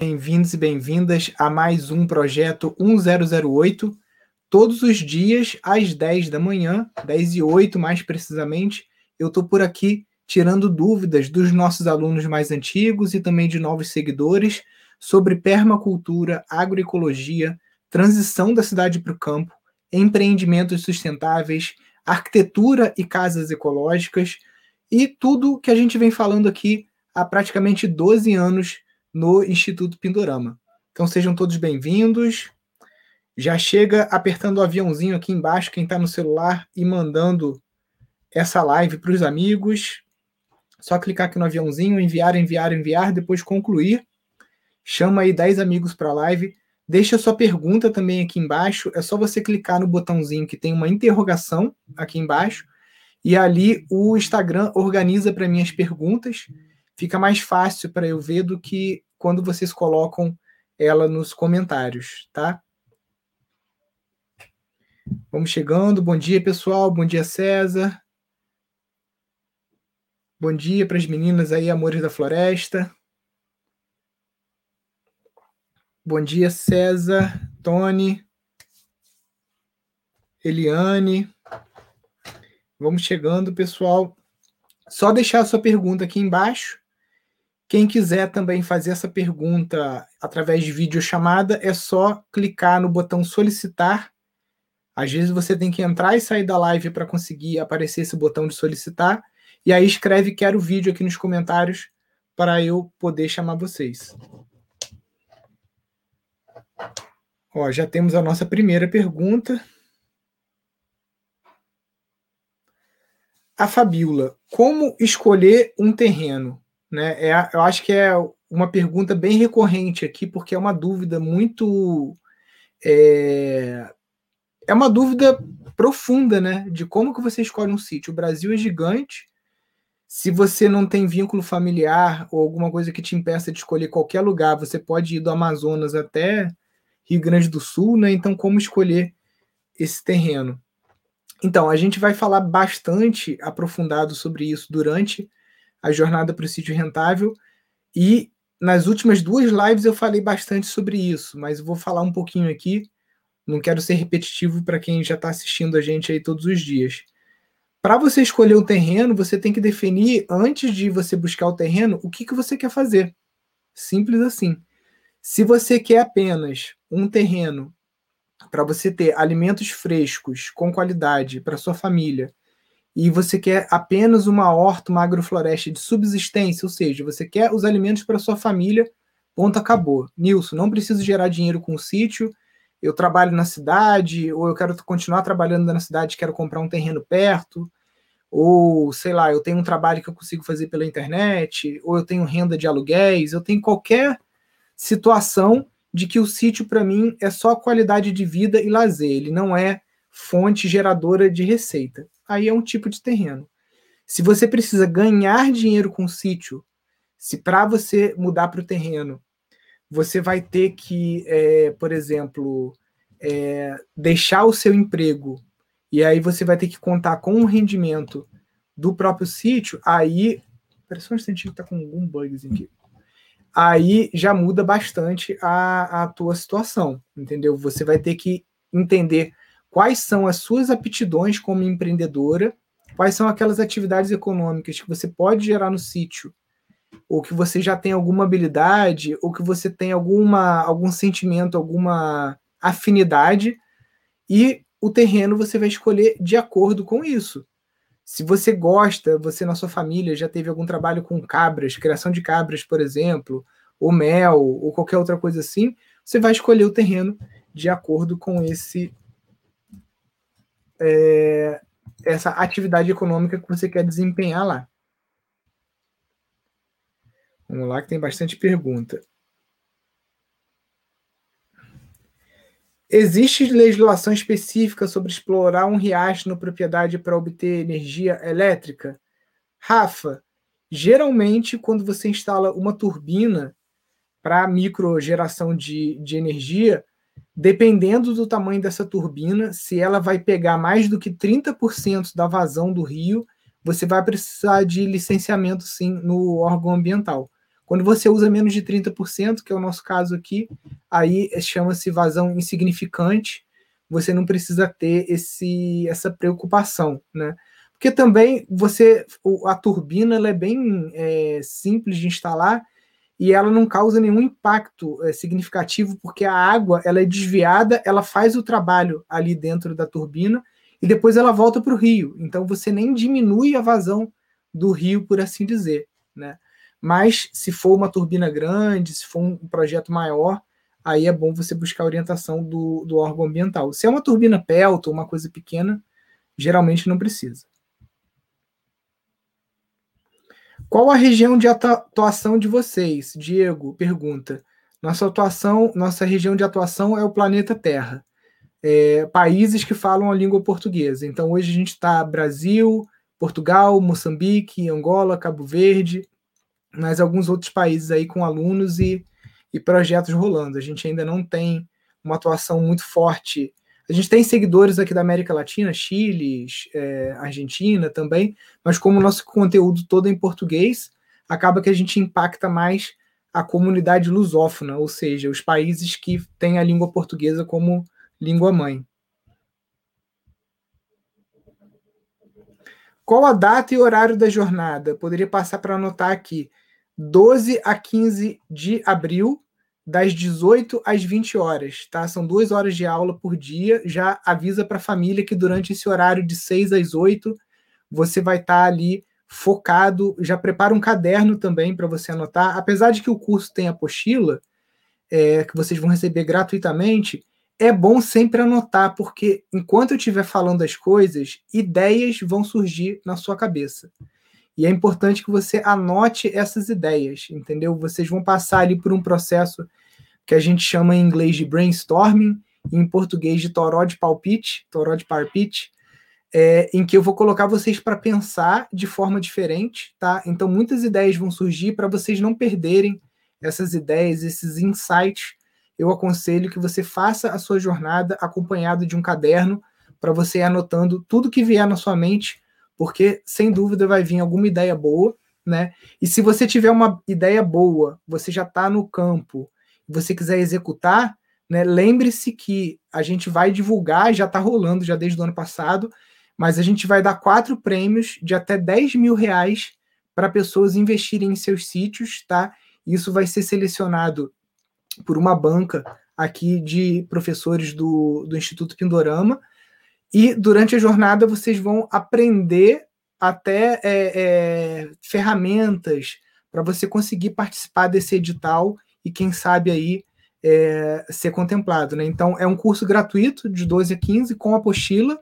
Bem-vindos e bem-vindas a mais um projeto 1008. Todos os dias, às 10 da manhã, 10 e 8 mais precisamente, eu estou por aqui tirando dúvidas dos nossos alunos mais antigos e também de novos seguidores sobre permacultura, agroecologia, transição da cidade para o campo, empreendimentos sustentáveis, arquitetura e casas ecológicas e tudo que a gente vem falando aqui há praticamente 12 anos no Instituto Pindorama. Então sejam todos bem-vindos. Já chega apertando o aviãozinho aqui embaixo, quem está no celular, e mandando essa live para os amigos. Só clicar aqui no aviãozinho, enviar, enviar, enviar, depois concluir. Chama aí 10 amigos para a live. Deixa sua pergunta também aqui embaixo. É só você clicar no botãozinho que tem uma interrogação aqui embaixo. E ali o Instagram organiza para mim as perguntas fica mais fácil para eu ver do que quando vocês colocam ela nos comentários, tá? Vamos chegando. Bom dia, pessoal. Bom dia, César. Bom dia para as meninas aí, Amores da Floresta. Bom dia, César, Tony, Eliane. Vamos chegando, pessoal. Só deixar a sua pergunta aqui embaixo quem quiser também fazer essa pergunta através de videochamada, é só clicar no botão solicitar. Às vezes você tem que entrar e sair da live para conseguir aparecer esse botão de solicitar. E aí escreve quero vídeo aqui nos comentários para eu poder chamar vocês. Ó, já temos a nossa primeira pergunta. A Fabiola, como escolher um terreno? Né? É, eu acho que é uma pergunta bem recorrente aqui, porque é uma dúvida muito. É, é uma dúvida profunda, né? De como que você escolhe um sítio. O Brasil é gigante. Se você não tem vínculo familiar ou alguma coisa que te impeça de escolher qualquer lugar, você pode ir do Amazonas até Rio Grande do Sul, né? Então, como escolher esse terreno? Então, a gente vai falar bastante aprofundado sobre isso durante a jornada para o sítio rentável. E nas últimas duas lives eu falei bastante sobre isso, mas vou falar um pouquinho aqui. Não quero ser repetitivo para quem já está assistindo a gente aí todos os dias. Para você escolher o terreno, você tem que definir, antes de você buscar o terreno, o que, que você quer fazer. Simples assim. Se você quer apenas um terreno para você ter alimentos frescos, com qualidade, para sua família, e você quer apenas uma horta, uma agrofloresta de subsistência, ou seja, você quer os alimentos para sua família, ponto, acabou. Nilson, não preciso gerar dinheiro com o sítio, eu trabalho na cidade, ou eu quero continuar trabalhando na cidade, quero comprar um terreno perto, ou sei lá, eu tenho um trabalho que eu consigo fazer pela internet, ou eu tenho renda de aluguéis, eu tenho qualquer situação de que o sítio para mim é só qualidade de vida e lazer, ele não é fonte geradora de receita aí é um tipo de terreno. Se você precisa ganhar dinheiro com o sítio, se para você mudar para o terreno, você vai ter que, é, por exemplo, é, deixar o seu emprego e aí você vai ter que contar com um rendimento do próprio sítio, aí. Parece um instantinho que está com algum bugzinho aqui. Aí já muda bastante a, a tua situação, entendeu? Você vai ter que entender quais são as suas aptidões como empreendedora, quais são aquelas atividades econômicas que você pode gerar no sítio, ou que você já tem alguma habilidade, ou que você tem alguma, algum sentimento, alguma afinidade, e o terreno você vai escolher de acordo com isso. Se você gosta, você na sua família já teve algum trabalho com cabras, criação de cabras, por exemplo, ou mel, ou qualquer outra coisa assim, você vai escolher o terreno de acordo com esse é, essa atividade econômica que você quer desempenhar lá. Vamos lá, que tem bastante pergunta. Existe legislação específica sobre explorar um riacho na propriedade para obter energia elétrica? Rafa, geralmente, quando você instala uma turbina para microgeração de, de energia, dependendo do tamanho dessa turbina, se ela vai pegar mais do que 30% da vazão do rio, você vai precisar de licenciamento sim no órgão ambiental. Quando você usa menos de 30%, que é o nosso caso aqui, aí chama-se vazão insignificante, você não precisa ter esse, essa preocupação, né? Porque também você a turbina é bem é, simples de instalar e ela não causa nenhum impacto é, significativo porque a água ela é desviada, ela faz o trabalho ali dentro da turbina e depois ela volta para o rio. Então você nem diminui a vazão do rio, por assim dizer, né? Mas se for uma turbina grande, se for um projeto maior, aí é bom você buscar a orientação do, do órgão ambiental. Se é uma turbina Pelton, uma coisa pequena, geralmente não precisa. Qual a região de atuação de vocês? Diego pergunta. Nossa atuação, nossa região de atuação é o planeta Terra. É, países que falam a língua portuguesa. Então hoje a gente está Brasil, Portugal, Moçambique, Angola, Cabo Verde, mas alguns outros países aí com alunos e, e projetos rolando. A gente ainda não tem uma atuação muito forte a gente tem seguidores aqui da América Latina, Chile, é, Argentina também, mas como o nosso conteúdo todo é em português, acaba que a gente impacta mais a comunidade lusófona, ou seja, os países que têm a língua portuguesa como língua mãe. Qual a data e horário da jornada? Poderia passar para anotar aqui. 12 a 15 de abril, das 18 às 20 horas, tá? São duas horas de aula por dia. Já avisa para a família que durante esse horário de 6 às 8 você vai estar tá ali focado. Já prepara um caderno também para você anotar. Apesar de que o curso tem apostila, é, que vocês vão receber gratuitamente, é bom sempre anotar, porque enquanto eu estiver falando as coisas, ideias vão surgir na sua cabeça. E é importante que você anote essas ideias, entendeu? Vocês vão passar ali por um processo que a gente chama em inglês de brainstorming, em português de toró de palpite, toró de palpite, é, em que eu vou colocar vocês para pensar de forma diferente, tá? Então muitas ideias vão surgir para vocês não perderem essas ideias, esses insights. Eu aconselho que você faça a sua jornada acompanhado de um caderno para você ir anotando tudo que vier na sua mente porque sem dúvida vai vir alguma ideia boa, né? E se você tiver uma ideia boa, você já está no campo, você quiser executar, né? Lembre-se que a gente vai divulgar, já está rolando já desde o ano passado, mas a gente vai dar quatro prêmios de até 10 mil reais para pessoas investirem em seus sítios, tá? Isso vai ser selecionado por uma banca aqui de professores do, do Instituto Pindorama, e durante a jornada vocês vão aprender até é, é, ferramentas para você conseguir participar desse edital e quem sabe aí é, ser contemplado. Né? Então é um curso gratuito de 12 a 15 com apostila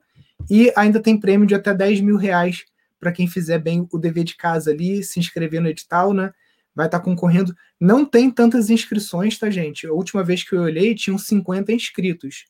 e ainda tem prêmio de até 10 mil reais para quem fizer bem o dever de casa ali, se inscrever no edital, né? Vai estar tá concorrendo. Não tem tantas inscrições, tá, gente? A última vez que eu olhei, tinham 50 inscritos.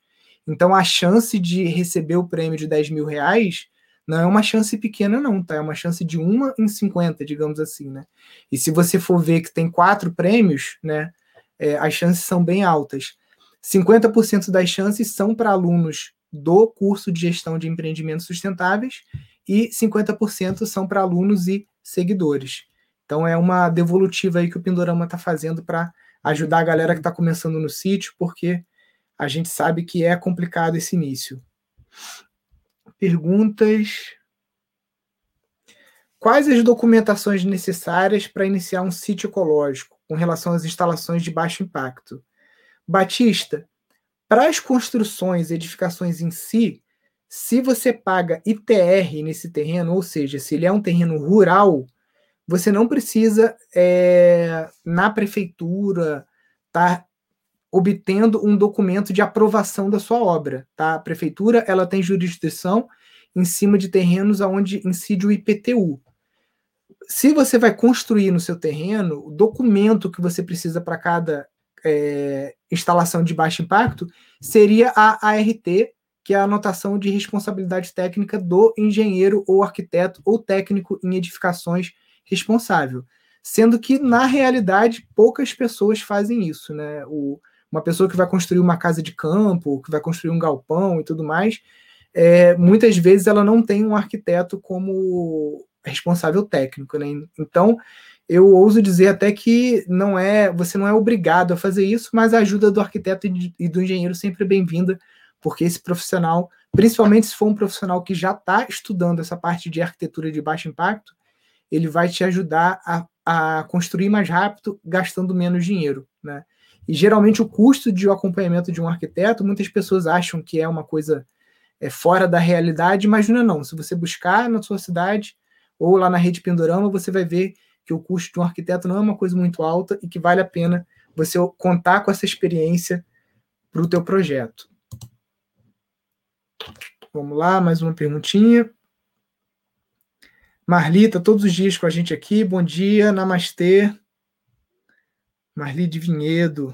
Então a chance de receber o prêmio de 10 mil reais não é uma chance pequena, não, tá? É uma chance de uma em 50, digamos assim, né? E se você for ver que tem quatro prêmios, né? É, as chances são bem altas. 50% das chances são para alunos do curso de gestão de empreendimentos sustentáveis e 50% são para alunos e seguidores. Então é uma devolutiva aí que o Pindorama está fazendo para ajudar a galera que está começando no sítio, porque a gente sabe que é complicado esse início. Perguntas. Quais as documentações necessárias para iniciar um sítio ecológico com relação às instalações de baixo impacto? Batista, para as construções e edificações em si, se você paga ITR nesse terreno, ou seja, se ele é um terreno rural, você não precisa, é, na prefeitura, estar tá obtendo um documento de aprovação da sua obra. Tá? A prefeitura ela tem jurisdição em cima de terrenos onde incide o IPTU. Se você vai construir no seu terreno, o documento que você precisa para cada é, instalação de baixo impacto seria a ART, que é a anotação de responsabilidade técnica do engenheiro ou arquiteto ou técnico em edificações responsável. Sendo que, na realidade, poucas pessoas fazem isso. Né? O, uma pessoa que vai construir uma casa de campo, que vai construir um galpão e tudo mais, é, muitas vezes ela não tem um arquiteto como responsável técnico, né? Então, eu ouso dizer até que não é, você não é obrigado a fazer isso, mas a ajuda do arquiteto e do engenheiro sempre é bem-vinda, porque esse profissional, principalmente se for um profissional que já está estudando essa parte de arquitetura de baixo impacto, ele vai te ajudar a, a construir mais rápido, gastando menos dinheiro, né? E geralmente o custo de acompanhamento de um arquiteto, muitas pessoas acham que é uma coisa é, fora da realidade, mas não é não. Se você buscar na sua cidade ou lá na rede Pindorama, você vai ver que o custo de um arquiteto não é uma coisa muito alta e que vale a pena você contar com essa experiência para o teu projeto. Vamos lá, mais uma perguntinha. Marlita, todos os dias com a gente aqui. Bom dia, namastê. Marli de Vinhedo.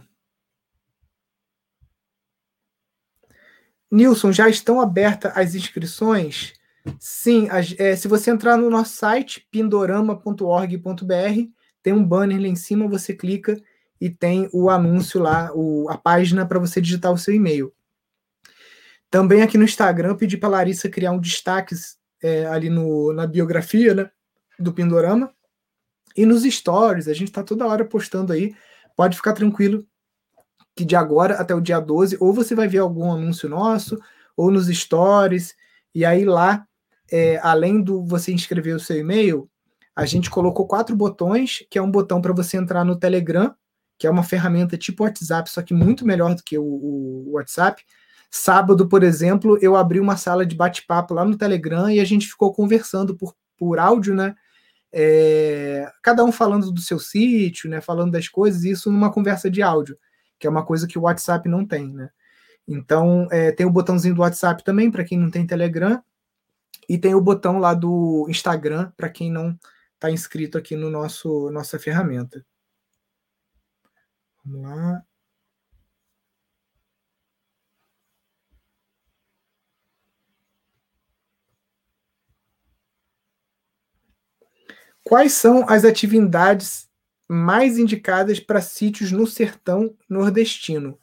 Nilson, já estão abertas as inscrições? Sim, é, se você entrar no nosso site, pindorama.org.br, tem um banner lá em cima, você clica e tem o anúncio lá, o, a página para você digitar o seu e-mail. Também aqui no Instagram, pedi para Larissa criar um destaque é, ali no, na biografia né, do Pindorama. E nos stories, a gente está toda hora postando aí. Pode ficar tranquilo que de agora até o dia 12, ou você vai ver algum anúncio nosso, ou nos stories, e aí lá é, além do você inscrever o seu e-mail, a gente colocou quatro botões, que é um botão para você entrar no Telegram, que é uma ferramenta tipo WhatsApp, só que muito melhor do que o, o WhatsApp. Sábado, por exemplo, eu abri uma sala de bate-papo lá no Telegram e a gente ficou conversando por, por áudio, né? É, cada um falando do seu sítio, né? Falando das coisas, isso numa conversa de áudio, que é uma coisa que o WhatsApp não tem, né? Então, é, tem o botãozinho do WhatsApp também, para quem não tem Telegram. E tem o botão lá do Instagram para quem não está inscrito aqui no nosso nossa ferramenta. Vamos lá. Quais são as atividades mais indicadas para sítios no sertão nordestino?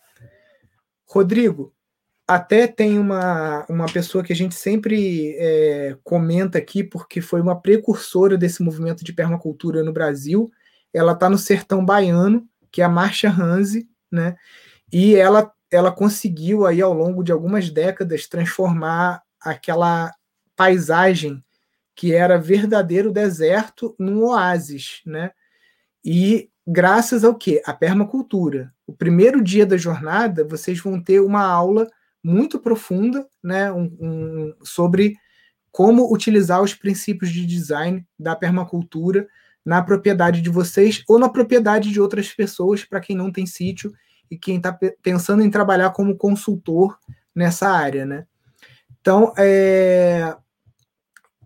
Rodrigo, até tem uma, uma pessoa que a gente sempre é, comenta aqui, porque foi uma precursora desse movimento de permacultura no Brasil. Ela está no sertão baiano, que é a Marcia Hanze, né? E ela, ela conseguiu aí ao longo de algumas décadas transformar aquela paisagem que era verdadeiro deserto num oásis, né? E graças ao quê? A permacultura. O primeiro dia da jornada, vocês vão ter uma aula muito profunda né, um, um, sobre como utilizar os princípios de design da permacultura na propriedade de vocês ou na propriedade de outras pessoas, para quem não tem sítio e quem está pensando em trabalhar como consultor nessa área. Né? Então, é...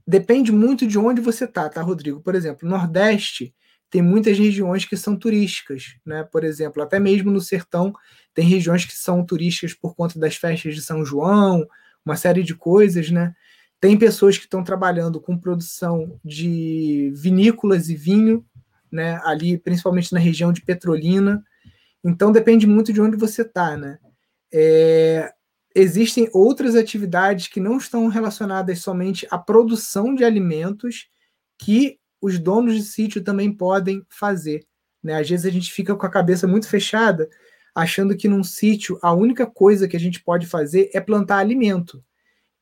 depende muito de onde você está, tá, Rodrigo? Por exemplo, Nordeste tem muitas regiões que são turísticas, né? Por exemplo, até mesmo no sertão tem regiões que são turísticas por conta das festas de São João, uma série de coisas, né? Tem pessoas que estão trabalhando com produção de vinícolas e vinho, né? Ali, principalmente na região de Petrolina. Então depende muito de onde você está, né? É, existem outras atividades que não estão relacionadas somente à produção de alimentos que os donos de sítio também podem fazer. Né? Às vezes a gente fica com a cabeça muito fechada, achando que num sítio a única coisa que a gente pode fazer é plantar alimento.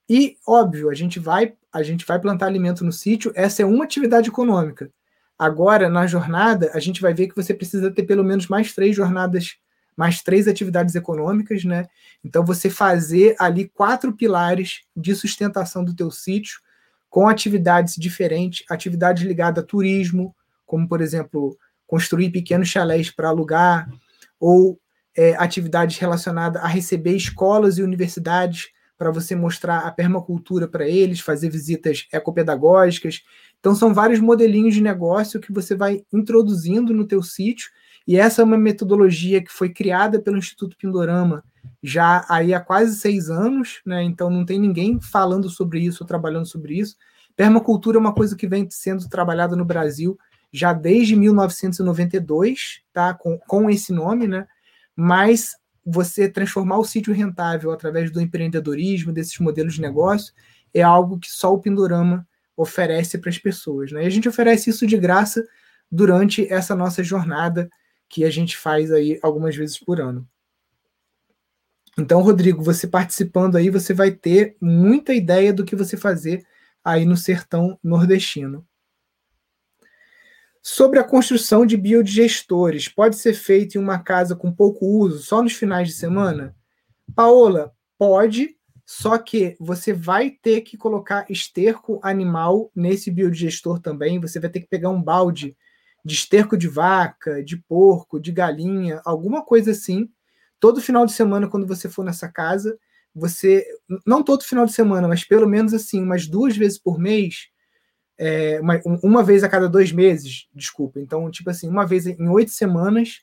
E, óbvio, a gente vai, a gente vai plantar alimento no sítio, essa é uma atividade econômica. Agora, na jornada, a gente vai ver que você precisa ter pelo menos mais três jornadas, mais três atividades econômicas, né? Então, você fazer ali quatro pilares de sustentação do teu sítio, com atividades diferentes, atividades ligadas a turismo, como, por exemplo, construir pequenos chalés para alugar, ou é, atividades relacionadas a receber escolas e universidades para você mostrar a permacultura para eles, fazer visitas ecopedagógicas. Então, são vários modelinhos de negócio que você vai introduzindo no teu sítio, e essa é uma metodologia que foi criada pelo Instituto Pindorama já aí há quase seis anos, né? Então não tem ninguém falando sobre isso, trabalhando sobre isso. Permacultura é uma coisa que vem sendo trabalhada no Brasil já desde 1992, tá? Com, com esse nome, né? Mas você transformar o sítio rentável através do empreendedorismo, desses modelos de negócio, é algo que só o Pindorama oferece para as pessoas. Né? E a gente oferece isso de graça durante essa nossa jornada que a gente faz aí algumas vezes por ano. Então, Rodrigo, você participando aí, você vai ter muita ideia do que você fazer aí no sertão nordestino. Sobre a construção de biodigestores, pode ser feito em uma casa com pouco uso, só nos finais de semana? Paola, pode, só que você vai ter que colocar esterco animal nesse biodigestor também. Você vai ter que pegar um balde de esterco de vaca, de porco, de galinha, alguma coisa assim. Todo final de semana, quando você for nessa casa, você. Não todo final de semana, mas pelo menos assim, umas duas vezes por mês. É, uma, uma vez a cada dois meses, desculpa. Então, tipo assim, uma vez em oito semanas,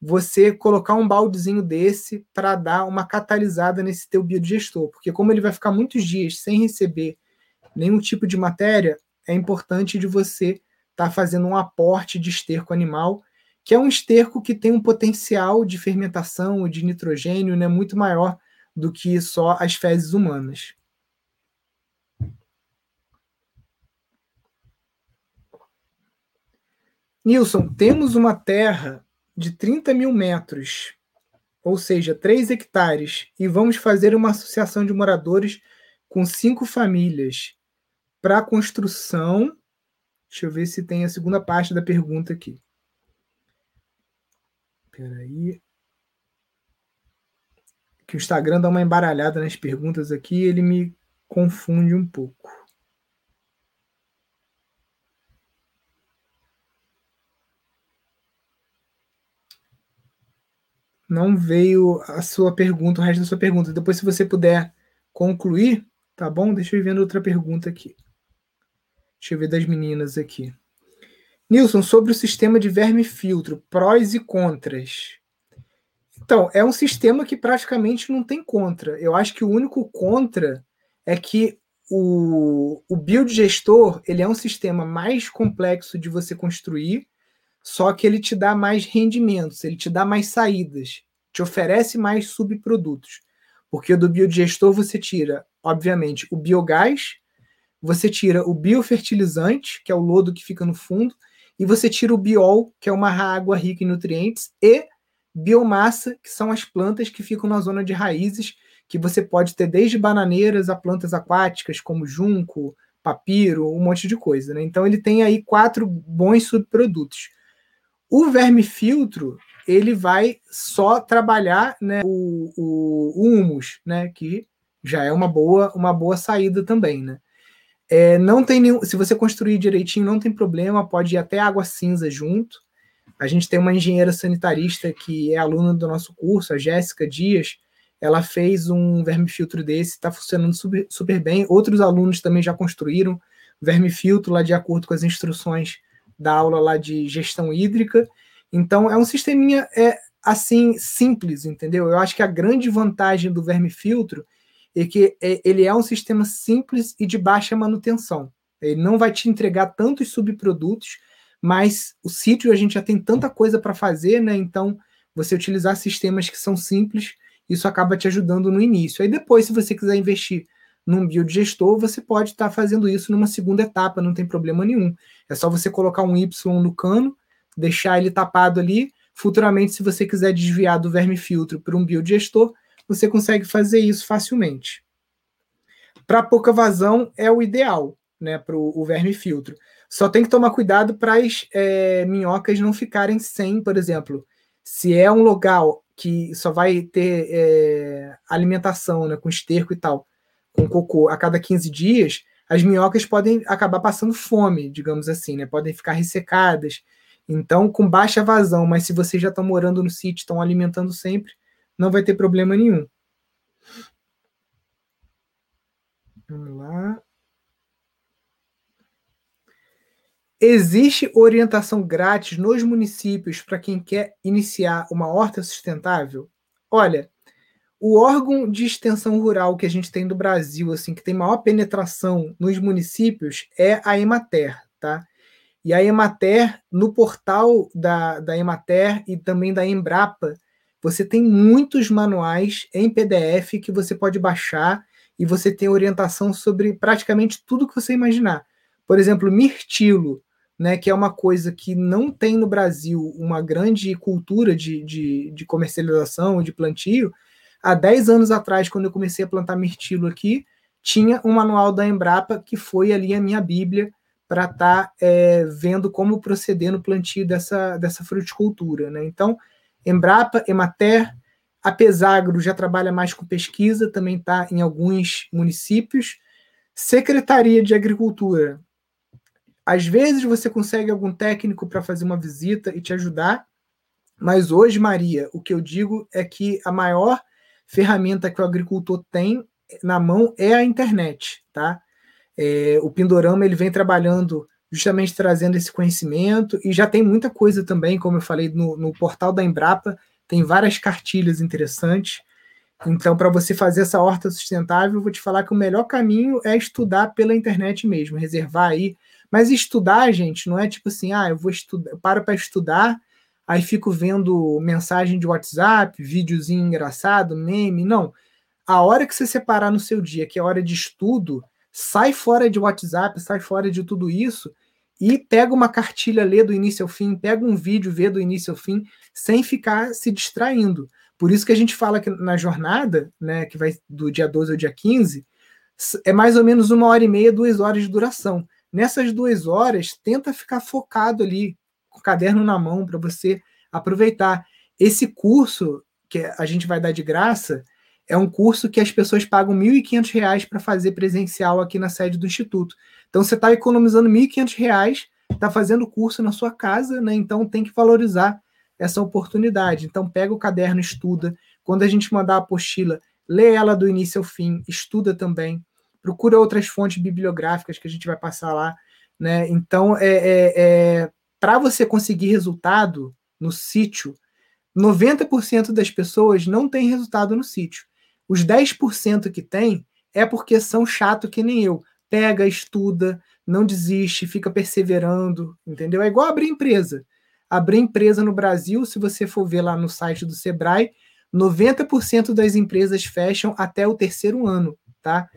você colocar um baldezinho desse para dar uma catalisada nesse teu biodigestor, porque como ele vai ficar muitos dias sem receber nenhum tipo de matéria, é importante de você estar tá fazendo um aporte de esterco animal, que é um esterco que tem um potencial de fermentação de nitrogênio né, muito maior do que só as fezes humanas. Nilson, temos uma terra de 30 mil metros, ou seja, 3 hectares, e vamos fazer uma associação de moradores com cinco famílias para construção. Deixa eu ver se tem a segunda parte da pergunta aqui. Espera aí. Que o Instagram dá uma embaralhada nas perguntas aqui, ele me confunde um pouco. não veio a sua pergunta, o resto da sua pergunta. Depois, se você puder concluir, tá bom? Deixa eu ir vendo outra pergunta aqui. Deixa eu ver das meninas aqui. Nilson, sobre o sistema de verme filtro, prós e contras. Então, é um sistema que praticamente não tem contra. Eu acho que o único contra é que o, o ele é um sistema mais complexo de você construir só que ele te dá mais rendimentos, ele te dá mais saídas, te oferece mais subprodutos. Porque do biodigestor você tira, obviamente, o biogás, você tira o biofertilizante, que é o lodo que fica no fundo, e você tira o biol, que é uma água rica em nutrientes, e biomassa, que são as plantas que ficam na zona de raízes, que você pode ter desde bananeiras a plantas aquáticas, como junco, papiro, um monte de coisa. Né? Então ele tem aí quatro bons subprodutos. O verme filtro ele vai só trabalhar né, o, o, o humus, né, que já é uma boa, uma boa saída também. Né? É, não tem nenhum, se você construir direitinho, não tem problema, pode ir até água cinza junto. A gente tem uma engenheira sanitarista que é aluna do nosso curso, a Jéssica Dias. Ela fez um verme filtro desse, está funcionando super, super bem. Outros alunos também já construíram verme filtro lá de acordo com as instruções da aula lá de gestão hídrica. Então é um sisteminha é, assim simples, entendeu? Eu acho que a grande vantagem do verme filtro é que ele é um sistema simples e de baixa manutenção. Ele não vai te entregar tantos subprodutos, mas o sítio a gente já tem tanta coisa para fazer, né? Então você utilizar sistemas que são simples, isso acaba te ajudando no início. Aí depois, se você quiser investir num biodigestor, você pode estar tá fazendo isso numa segunda etapa, não tem problema nenhum. É só você colocar um Y no cano, deixar ele tapado ali. Futuramente, se você quiser desviar do verme filtro para um biodigestor, você consegue fazer isso facilmente. Para pouca vazão é o ideal, né, para o verme filtro. Só tem que tomar cuidado para as é, minhocas não ficarem sem, por exemplo, se é um local que só vai ter é, alimentação, né, com esterco e tal, com cocô a cada 15 dias, as minhocas podem acabar passando fome, digamos assim, né? Podem ficar ressecadas. Então, com baixa vazão, mas se vocês já estão morando no sítio, estão alimentando sempre, não vai ter problema nenhum. Vamos lá. Existe orientação grátis nos municípios para quem quer iniciar uma horta sustentável? Olha, o órgão de extensão rural que a gente tem do Brasil, assim, que tem maior penetração nos municípios, é a Emater, tá? E a Emater, no portal da, da Emater e também da Embrapa, você tem muitos manuais em PDF que você pode baixar e você tem orientação sobre praticamente tudo que você imaginar. Por exemplo, mirtilo. né, que é uma coisa que não tem no Brasil uma grande cultura de, de, de comercialização, de plantio, há 10 anos atrás, quando eu comecei a plantar mirtilo aqui, tinha um manual da Embrapa que foi ali a minha bíblia para estar tá, é, vendo como proceder no plantio dessa, dessa fruticultura. Né? Então, Embrapa, Emater, a Pesagro já trabalha mais com pesquisa, também está em alguns municípios. Secretaria de Agricultura. Às vezes você consegue algum técnico para fazer uma visita e te ajudar, mas hoje, Maria, o que eu digo é que a maior ferramenta que o agricultor tem na mão é a internet, tá? É, o Pindorama ele vem trabalhando justamente trazendo esse conhecimento e já tem muita coisa também, como eu falei no, no portal da Embrapa, tem várias cartilhas interessantes. Então, para você fazer essa horta sustentável, eu vou te falar que o melhor caminho é estudar pela internet mesmo, reservar aí. Mas estudar, gente, não é tipo assim, ah, eu vou estudar, eu paro para estudar, aí fico vendo mensagem de WhatsApp, videozinho engraçado, meme. Não. A hora que você separar no seu dia, que é hora de estudo, sai fora de WhatsApp, sai fora de tudo isso e pega uma cartilha, lê do início ao fim, pega um vídeo, vê do início ao fim, sem ficar se distraindo. Por isso que a gente fala que na jornada, né, que vai do dia 12 ao dia 15, é mais ou menos uma hora e meia, duas horas de duração. Nessas duas horas, tenta ficar focado ali, com o caderno na mão, para você aproveitar. Esse curso que a gente vai dar de graça é um curso que as pessoas pagam R$ 1.500 para fazer presencial aqui na sede do Instituto. Então você está economizando R$ 1.500, está fazendo curso na sua casa, né? Então tem que valorizar essa oportunidade. Então pega o caderno, estuda. Quando a gente mandar a apostila, lê ela do início ao fim, estuda também. Procura outras fontes bibliográficas que a gente vai passar lá. Né? Então, é, é, é para você conseguir resultado no sítio, 90% das pessoas não tem resultado no sítio. Os 10% que tem é porque são chato que nem eu. Pega, estuda, não desiste, fica perseverando, entendeu? É igual abrir empresa. Abrir empresa no Brasil, se você for ver lá no site do Sebrae, 90% das empresas fecham até o terceiro ano, tá?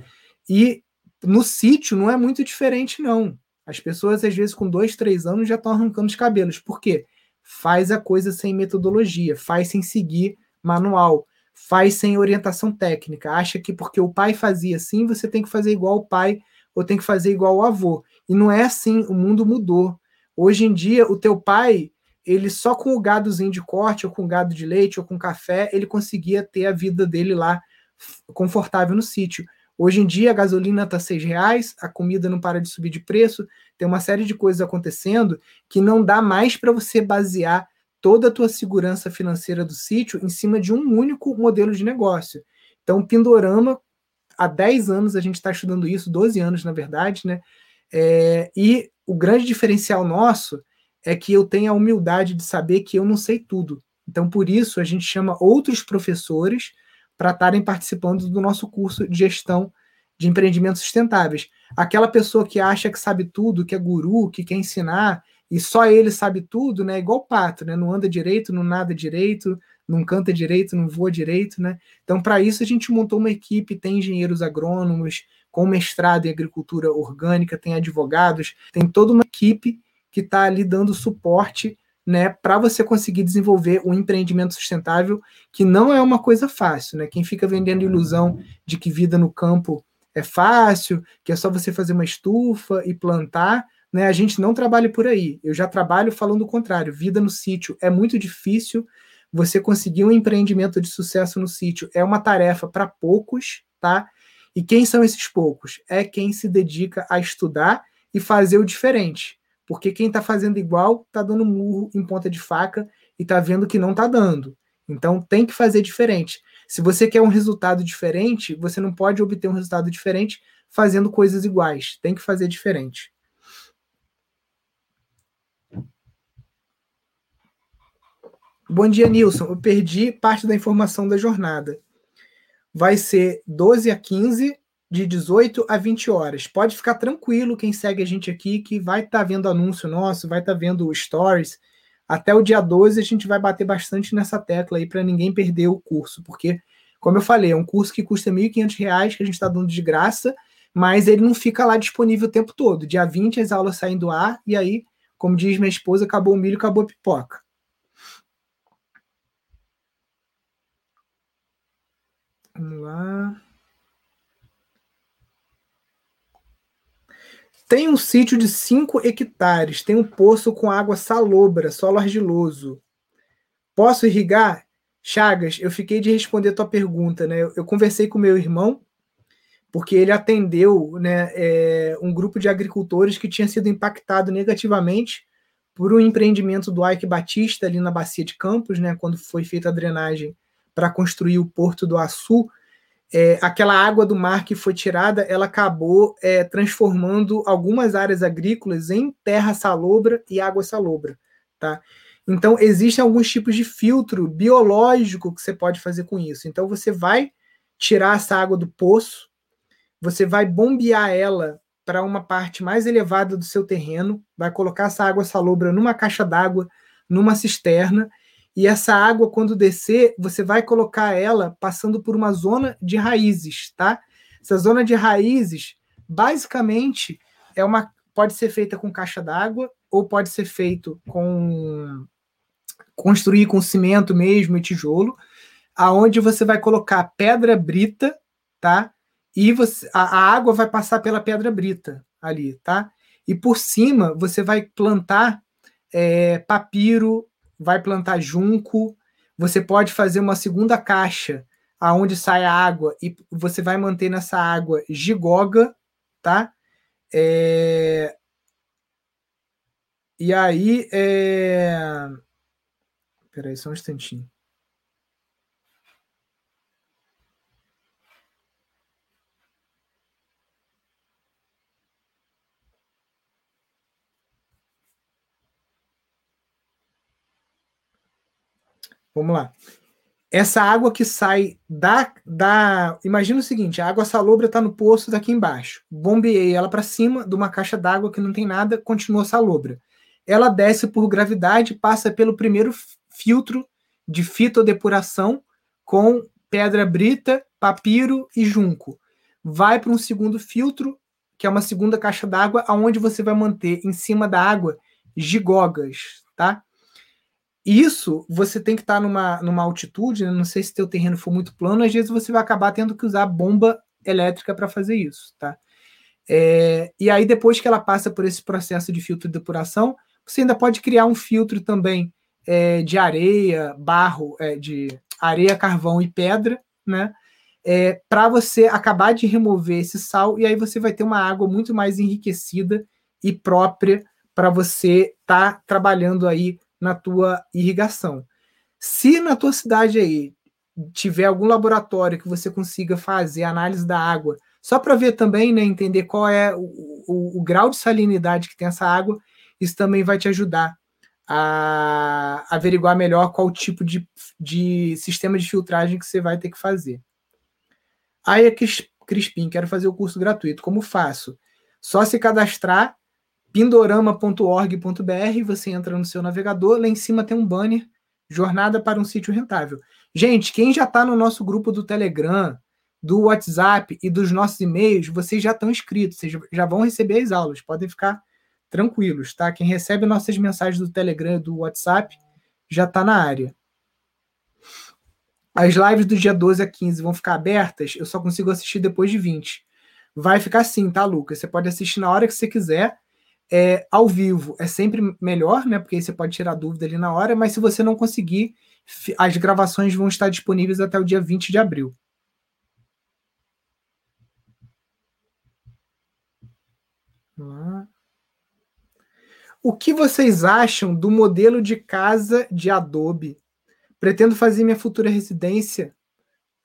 E no sítio não é muito diferente, não. As pessoas, às vezes, com dois, três anos, já estão arrancando os cabelos. Por quê? Faz a coisa sem metodologia, faz sem seguir manual faz sem orientação técnica, acha que porque o pai fazia assim, você tem que fazer igual o pai ou tem que fazer igual o avô. E não é assim, o mundo mudou. Hoje em dia, o teu pai, ele só com o gadozinho de corte, ou com gado de leite, ou com café, ele conseguia ter a vida dele lá confortável no sítio. Hoje em dia, a gasolina está seis reais, a comida não para de subir de preço, tem uma série de coisas acontecendo que não dá mais para você basear toda a tua segurança financeira do sítio em cima de um único modelo de negócio. Então, Pindorama, há 10 anos a gente está estudando isso, 12 anos, na verdade, né? É, e o grande diferencial nosso é que eu tenho a humildade de saber que eu não sei tudo. Então, por isso, a gente chama outros professores para estarem participando do nosso curso de gestão de empreendimentos sustentáveis. Aquela pessoa que acha que sabe tudo, que é guru, que quer ensinar, e só ele sabe tudo, né? Igual pato, né? Não anda direito, não nada direito, não canta direito, não voa direito, né? Então, para isso, a gente montou uma equipe, tem engenheiros agrônomos com mestrado em agricultura orgânica, tem advogados, tem toda uma equipe que está ali dando suporte né, para você conseguir desenvolver um empreendimento sustentável, que não é uma coisa fácil, né? Quem fica vendendo ilusão de que vida no campo é fácil, que é só você fazer uma estufa e plantar, né, a gente não trabalha por aí. Eu já trabalho falando o contrário. Vida no sítio é muito difícil. Você conseguir um empreendimento de sucesso no sítio é uma tarefa para poucos, tá? E quem são esses poucos? É quem se dedica a estudar e fazer o diferente. Porque quem está fazendo igual está dando murro em ponta de faca e está vendo que não está dando. Então tem que fazer diferente. Se você quer um resultado diferente, você não pode obter um resultado diferente fazendo coisas iguais. Tem que fazer diferente. Bom dia, Nilson. Eu perdi parte da informação da jornada. Vai ser 12 a 15, de 18 a 20 horas. Pode ficar tranquilo quem segue a gente aqui, que vai estar tá vendo anúncio nosso, vai estar tá vendo stories. Até o dia 12 a gente vai bater bastante nessa tecla aí para ninguém perder o curso, porque, como eu falei, é um curso que custa R$ 1.500 que a gente está dando de graça, mas ele não fica lá disponível o tempo todo. Dia 20 as aulas saem do ar e aí Como diz minha esposa, acabou o milho, acabou a pipoca. Vamos lá. Tem um sítio de 5 hectares, tem um poço com água salobra, solo argiloso. Posso irrigar? Chagas, eu fiquei de responder tua pergunta, né? Eu, eu conversei com meu irmão, porque ele atendeu né, é, um grupo de agricultores que tinha sido impactado negativamente por um empreendimento do Ike Batista ali na Bacia de Campos, né, quando foi feita a drenagem para construir o Porto do Açu é, aquela água do mar que foi tirada, ela acabou é, transformando algumas áreas agrícolas em terra salobra e água salobra, tá? Então, existem alguns tipos de filtro biológico que você pode fazer com isso. Então, você vai tirar essa água do poço, você vai bombear ela para uma parte mais elevada do seu terreno, vai colocar essa água salobra numa caixa d'água, numa cisterna, e essa água, quando descer, você vai colocar ela passando por uma zona de raízes, tá? Essa zona de raízes, basicamente, é uma pode ser feita com caixa d'água ou pode ser feito com construir com cimento mesmo e tijolo, aonde você vai colocar pedra brita, tá? E você, a, a água vai passar pela pedra brita ali, tá? E por cima você vai plantar é, papiro vai plantar junco, você pode fazer uma segunda caixa aonde sai a água e você vai manter nessa água gigoga, tá? É... E aí, é... peraí, só um instantinho. Vamos lá. Essa água que sai da. da imagina o seguinte: a água salobra está no poço daqui embaixo. Bombeei ela para cima de uma caixa d'água que não tem nada, continua salobra. Ela desce por gravidade, passa pelo primeiro filtro de fitodepuração com pedra brita, papiro e junco. Vai para um segundo filtro, que é uma segunda caixa d'água, aonde você vai manter em cima da água gigogas, tá? Isso você tem que estar tá numa, numa altitude, né? não sei se teu terreno for muito plano, às vezes você vai acabar tendo que usar bomba elétrica para fazer isso, tá? É, e aí depois que ela passa por esse processo de filtro de depuração, você ainda pode criar um filtro também é, de areia, barro, é, de areia, carvão e pedra, né? É, para você acabar de remover esse sal e aí você vai ter uma água muito mais enriquecida e própria para você estar tá trabalhando aí na tua irrigação. Se na tua cidade aí tiver algum laboratório que você consiga fazer análise da água, só para ver também, né, entender qual é o, o, o, grau de salinidade que tem essa água, isso também vai te ajudar a averiguar melhor qual tipo de, de sistema de filtragem que você vai ter que fazer. Aí é Crispim, quero fazer o curso gratuito. Como faço? Só se cadastrar pindorama.org.br, você entra no seu navegador, lá em cima tem um banner, Jornada para um Sítio Rentável. Gente, quem já está no nosso grupo do Telegram, do WhatsApp e dos nossos e-mails, vocês já estão inscritos, vocês já vão receber as aulas, podem ficar tranquilos, tá? Quem recebe nossas mensagens do Telegram e do WhatsApp já está na área. As lives do dia 12 a 15 vão ficar abertas, eu só consigo assistir depois de 20. Vai ficar assim, tá, Lucas? Você pode assistir na hora que você quiser é, ao vivo é sempre melhor, né? Porque aí você pode tirar dúvida ali na hora, mas se você não conseguir, as gravações vão estar disponíveis até o dia 20 de abril. O que vocês acham do modelo de casa de Adobe? Pretendo fazer minha futura residência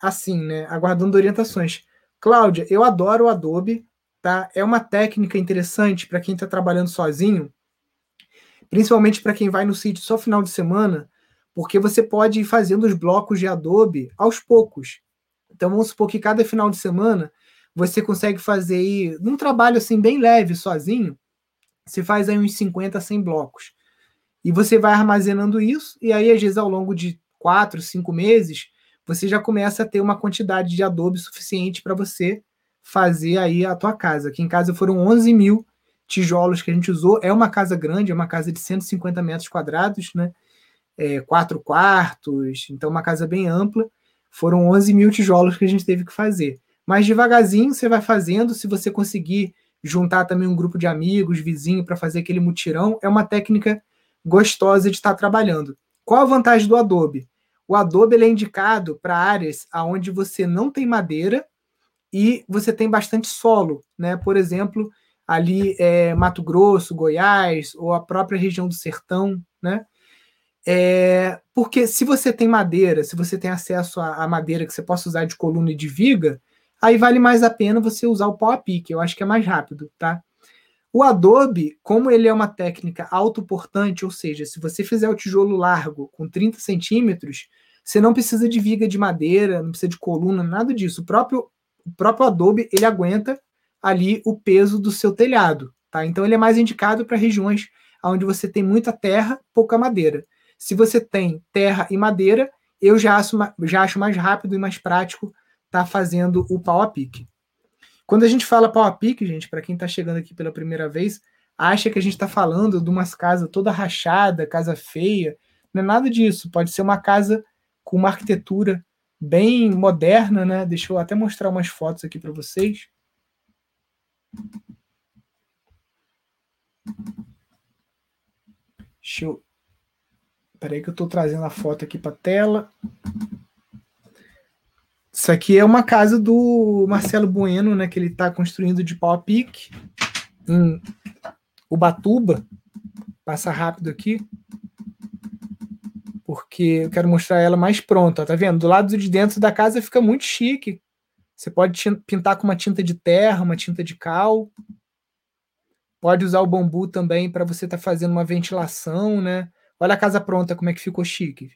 assim, né? Aguardando orientações. Cláudia, eu adoro o Adobe, Tá? É uma técnica interessante para quem está trabalhando sozinho, principalmente para quem vai no sítio só final de semana, porque você pode ir fazendo os blocos de Adobe aos poucos. Então vamos supor que cada final de semana você consegue fazer aí, num trabalho assim bem leve, sozinho, você faz aí uns 50, 100 blocos. E você vai armazenando isso, e aí às vezes ao longo de 4, 5 meses, você já começa a ter uma quantidade de Adobe suficiente para você fazer aí a tua casa. Aqui em casa foram 11 mil tijolos que a gente usou. É uma casa grande, é uma casa de 150 metros quadrados, né? É, quatro quartos, então uma casa bem ampla. Foram 11 mil tijolos que a gente teve que fazer. Mas devagarzinho você vai fazendo, se você conseguir juntar também um grupo de amigos, vizinho, para fazer aquele mutirão, é uma técnica gostosa de estar trabalhando. Qual a vantagem do Adobe? O Adobe é indicado para áreas onde você não tem madeira e você tem bastante solo, né? Por exemplo, ali é, Mato Grosso, Goiás ou a própria região do Sertão, né? É, porque se você tem madeira, se você tem acesso à, madeira que você possa usar de coluna e de viga, aí vale mais a pena você usar o Power Pick, eu acho que é mais rápido, tá? O Adobe, como ele é uma técnica autoportante, ou seja, se você fizer o tijolo largo com 30 centímetros, você não precisa de viga de madeira, não precisa de coluna, nada disso. O próprio, o próprio Adobe, ele aguenta ali o peso do seu telhado, tá? Então ele é mais indicado para regiões onde você tem muita terra, pouca madeira. Se você tem terra e madeira, eu já acho, já acho mais rápido e mais prático estar tá fazendo o pau a pique. Quando a gente fala pau a pique, gente, para quem está chegando aqui pela primeira vez, acha que a gente está falando de umas casas toda rachada, casa feia. Não é nada disso. Pode ser uma casa com uma arquitetura bem moderna, né? Deixa eu até mostrar umas fotos aqui para vocês. Deixa eu Peraí que eu estou trazendo a foto aqui para a tela. Isso aqui é uma casa do Marcelo Bueno, né? Que ele está construindo de pau a pique em Ubatuba. Passa rápido aqui. Porque eu quero mostrar ela mais pronta, tá vendo? Do lado de dentro da casa fica muito chique. Você pode pintar com uma tinta de terra, uma tinta de cal. Pode usar o bambu também para você estar tá fazendo uma ventilação, né? Olha a casa pronta, como é que ficou chique.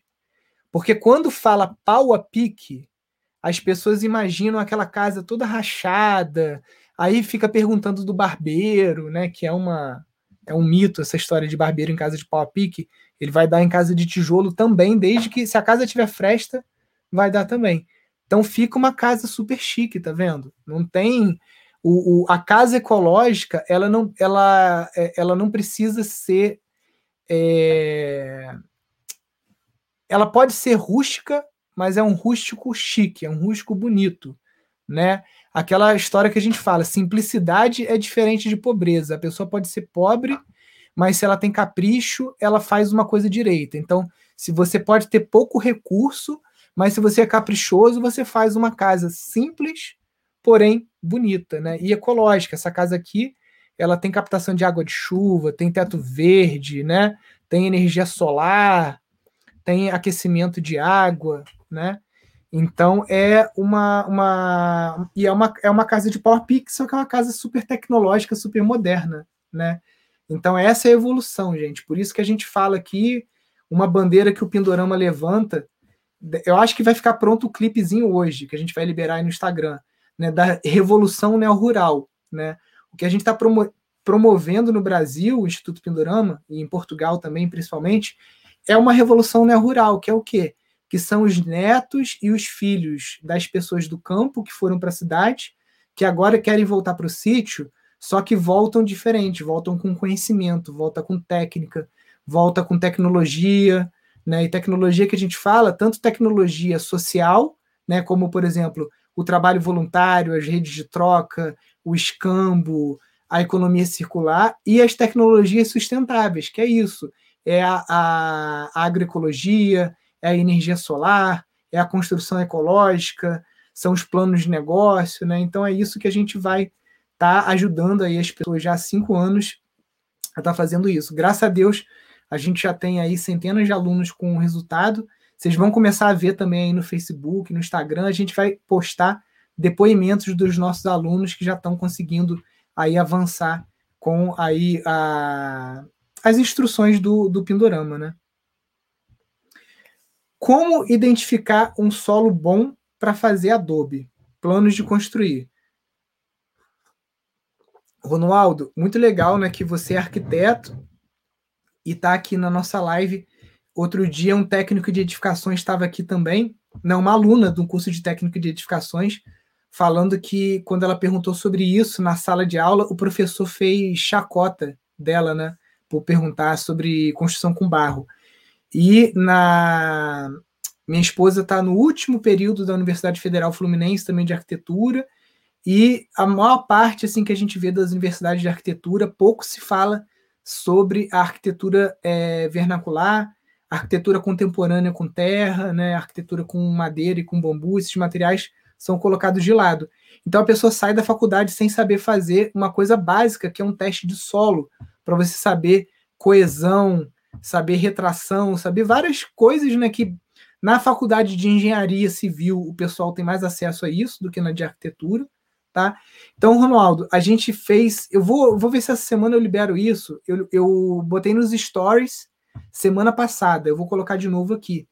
Porque quando fala pau a pique, as pessoas imaginam aquela casa toda rachada, aí fica perguntando do barbeiro, né? Que é uma é um mito essa história de barbeiro em casa de pau a pique. Ele vai dar em casa de tijolo também, desde que se a casa tiver fresta, vai dar também. Então fica uma casa super chique, tá vendo? Não tem o, o a casa ecológica, ela não ela é, ela não precisa ser é... Ela pode ser rústica, mas é um rústico chique, é um rústico bonito, né? Aquela história que a gente fala, simplicidade é diferente de pobreza. A pessoa pode ser pobre, mas se ela tem capricho, ela faz uma coisa direita. Então, se você pode ter pouco recurso, mas se você é caprichoso, você faz uma casa simples, porém bonita, né? E ecológica. Essa casa aqui, ela tem captação de água de chuva, tem teto verde, né? Tem energia solar, tem aquecimento de água, né? Então é uma, uma e é uma, é uma casa de Power Pixel que é uma casa super tecnológica, super moderna, né? Então essa é a evolução, gente. Por isso que a gente fala aqui uma bandeira que o Pindorama levanta. Eu acho que vai ficar pronto o clipezinho hoje, que a gente vai liberar aí no Instagram, né, da revolução neo-rural, né? O que a gente está promo promovendo no Brasil, o Instituto Pindorama, e em Portugal também, principalmente, é uma revolução neo-rural, que é o quê? Que são os netos e os filhos das pessoas do campo que foram para a cidade, que agora querem voltar para o sítio, só que voltam diferente, voltam com conhecimento, volta com técnica, volta com tecnologia, né? E tecnologia que a gente fala, tanto tecnologia social, né, como por exemplo, o trabalho voluntário, as redes de troca, o escambo, a economia circular e as tecnologias sustentáveis, que é isso: é a, a, a agroecologia, é a energia solar, é a construção ecológica, são os planos de negócio, né? Então é isso que a gente vai estar tá ajudando aí as pessoas já há cinco anos a estar tá fazendo isso. Graças a Deus, a gente já tem aí centenas de alunos com resultado. Vocês vão começar a ver também aí no Facebook, no Instagram, a gente vai postar depoimentos dos nossos alunos que já estão conseguindo aí avançar com aí a, as instruções do, do Pindorama, né? Como identificar um solo bom para fazer adobe? Planos de construir. Ronaldo, muito legal, né, que você é arquiteto e está aqui na nossa live Outro dia, um técnico de edificações estava aqui também, não, uma aluna um curso de técnico de edificações, falando que quando ela perguntou sobre isso na sala de aula, o professor fez chacota dela, né? Por perguntar sobre construção com barro. E na minha esposa está no último período da Universidade Federal Fluminense também de arquitetura e a maior parte assim que a gente vê das universidades de arquitetura pouco se fala sobre a arquitetura é, vernacular, arquitetura contemporânea com terra, né, arquitetura com madeira e com bambu, esses materiais são colocados de lado. Então a pessoa sai da faculdade sem saber fazer uma coisa básica, que é um teste de solo, para você saber coesão, saber retração, saber várias coisas né, que na faculdade de engenharia civil o pessoal tem mais acesso a isso do que na de arquitetura. Tá? Então, Ronaldo, a gente fez. Eu vou, vou ver se essa semana eu libero isso. Eu, eu botei nos stories semana passada. Eu vou colocar de novo aqui.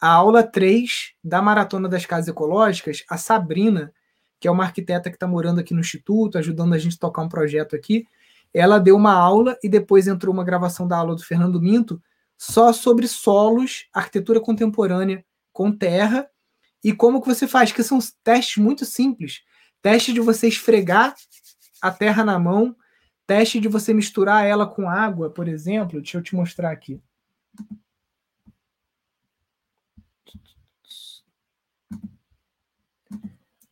A aula 3 da Maratona das Casas Ecológicas, a Sabrina, que é uma arquiteta que está morando aqui no Instituto, ajudando a gente a tocar um projeto aqui, ela deu uma aula e depois entrou uma gravação da aula do Fernando Minto só sobre solos, arquitetura contemporânea com terra e como que você faz, que são testes muito simples. Teste de você esfregar a terra na mão, teste de você misturar ela com água, por exemplo. Deixa eu te mostrar aqui.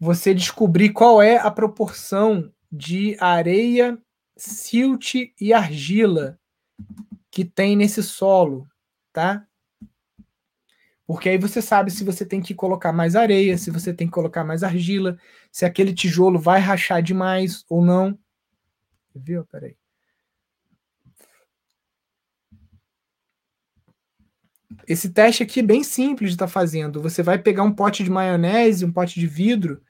Você descobrir qual é a proporção de areia silt e argila que tem nesse solo, tá? Porque aí você sabe se você tem que colocar mais areia, se você tem que colocar mais argila, se aquele tijolo vai rachar demais ou não. Viu? Peraí. Esse teste aqui é bem simples de estar tá fazendo. Você vai pegar um pote de maionese, um pote de vidro,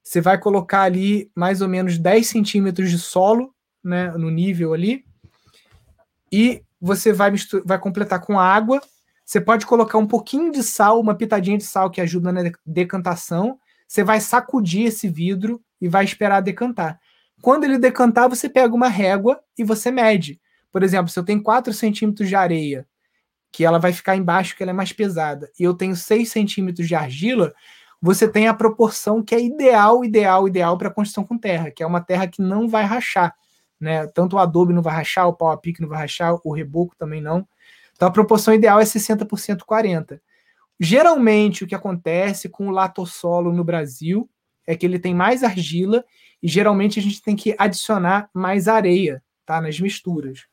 você vai colocar ali mais ou menos 10 centímetros de solo né, no nível ali. E você vai, vai completar com água. Você pode colocar um pouquinho de sal, uma pitadinha de sal que ajuda na decantação. Você vai sacudir esse vidro e vai esperar decantar. Quando ele decantar, você pega uma régua e você mede. Por exemplo, se eu tenho 4 centímetros de areia, que ela vai ficar embaixo, que ela é mais pesada, e eu tenho 6 centímetros de argila, você tem a proporção que é ideal, ideal, ideal para construção com terra, que é uma terra que não vai rachar né? Tanto o Adobe não vai rachar, o PowerPic não vai rachar, o Reboco também não. Então a proporção ideal é 60% 40. Geralmente o que acontece com o latossolo no Brasil é que ele tem mais argila e geralmente a gente tem que adicionar mais areia, tá, nas misturas.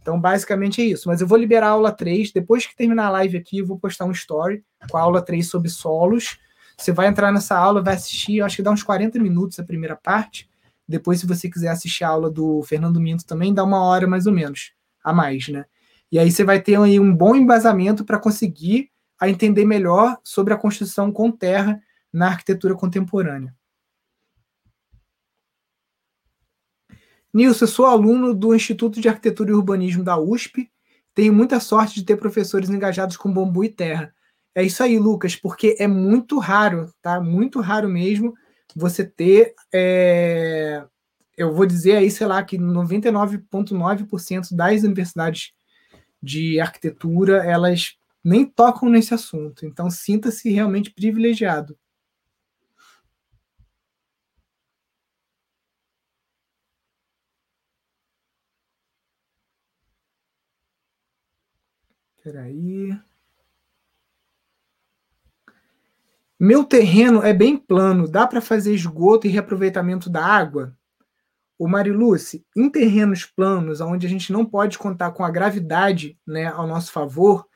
Então, basicamente é isso. Mas eu vou liberar a aula 3. Depois que terminar a live aqui, eu vou postar um story com a aula 3 sobre solos. Você vai entrar nessa aula, vai assistir, eu acho que dá uns 40 minutos a primeira parte. Depois, se você quiser assistir a aula do Fernando Minto também, dá uma hora mais ou menos a mais, né? E aí você vai ter aí um bom embasamento para conseguir a entender melhor sobre a construção com terra na arquitetura contemporânea. Nilson, eu sou aluno do Instituto de Arquitetura e Urbanismo da USP. Tenho muita sorte de ter professores engajados com bambu e terra. É isso aí, Lucas, porque é muito raro, tá? Muito raro mesmo você ter, é, eu vou dizer aí, sei lá, que 99,9% das universidades de arquitetura, elas nem tocam nesse assunto. Então, sinta-se realmente privilegiado. Espera aí. Meu terreno é bem plano, dá para fazer esgoto e reaproveitamento da água? O Mariluce, em terrenos planos, onde a gente não pode contar com a gravidade né, ao nosso favor,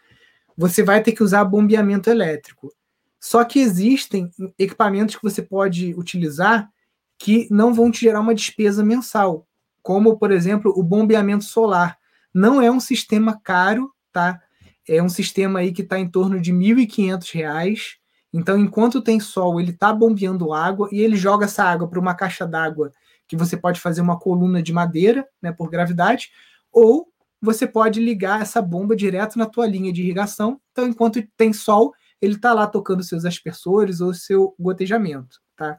você vai ter que usar bombeamento elétrico. Só que existem equipamentos que você pode utilizar que não vão te gerar uma despesa mensal, como, por exemplo, o bombeamento solar. Não é um sistema caro, tá? É um sistema aí que está em torno de R$ 1.500 então, enquanto tem sol, ele está bombeando água e ele joga essa água para uma caixa d'água que você pode fazer uma coluna de madeira, né, por gravidade, ou você pode ligar essa bomba direto na tua linha de irrigação. Então, enquanto tem sol, ele está lá tocando seus aspersores ou seu gotejamento, tá?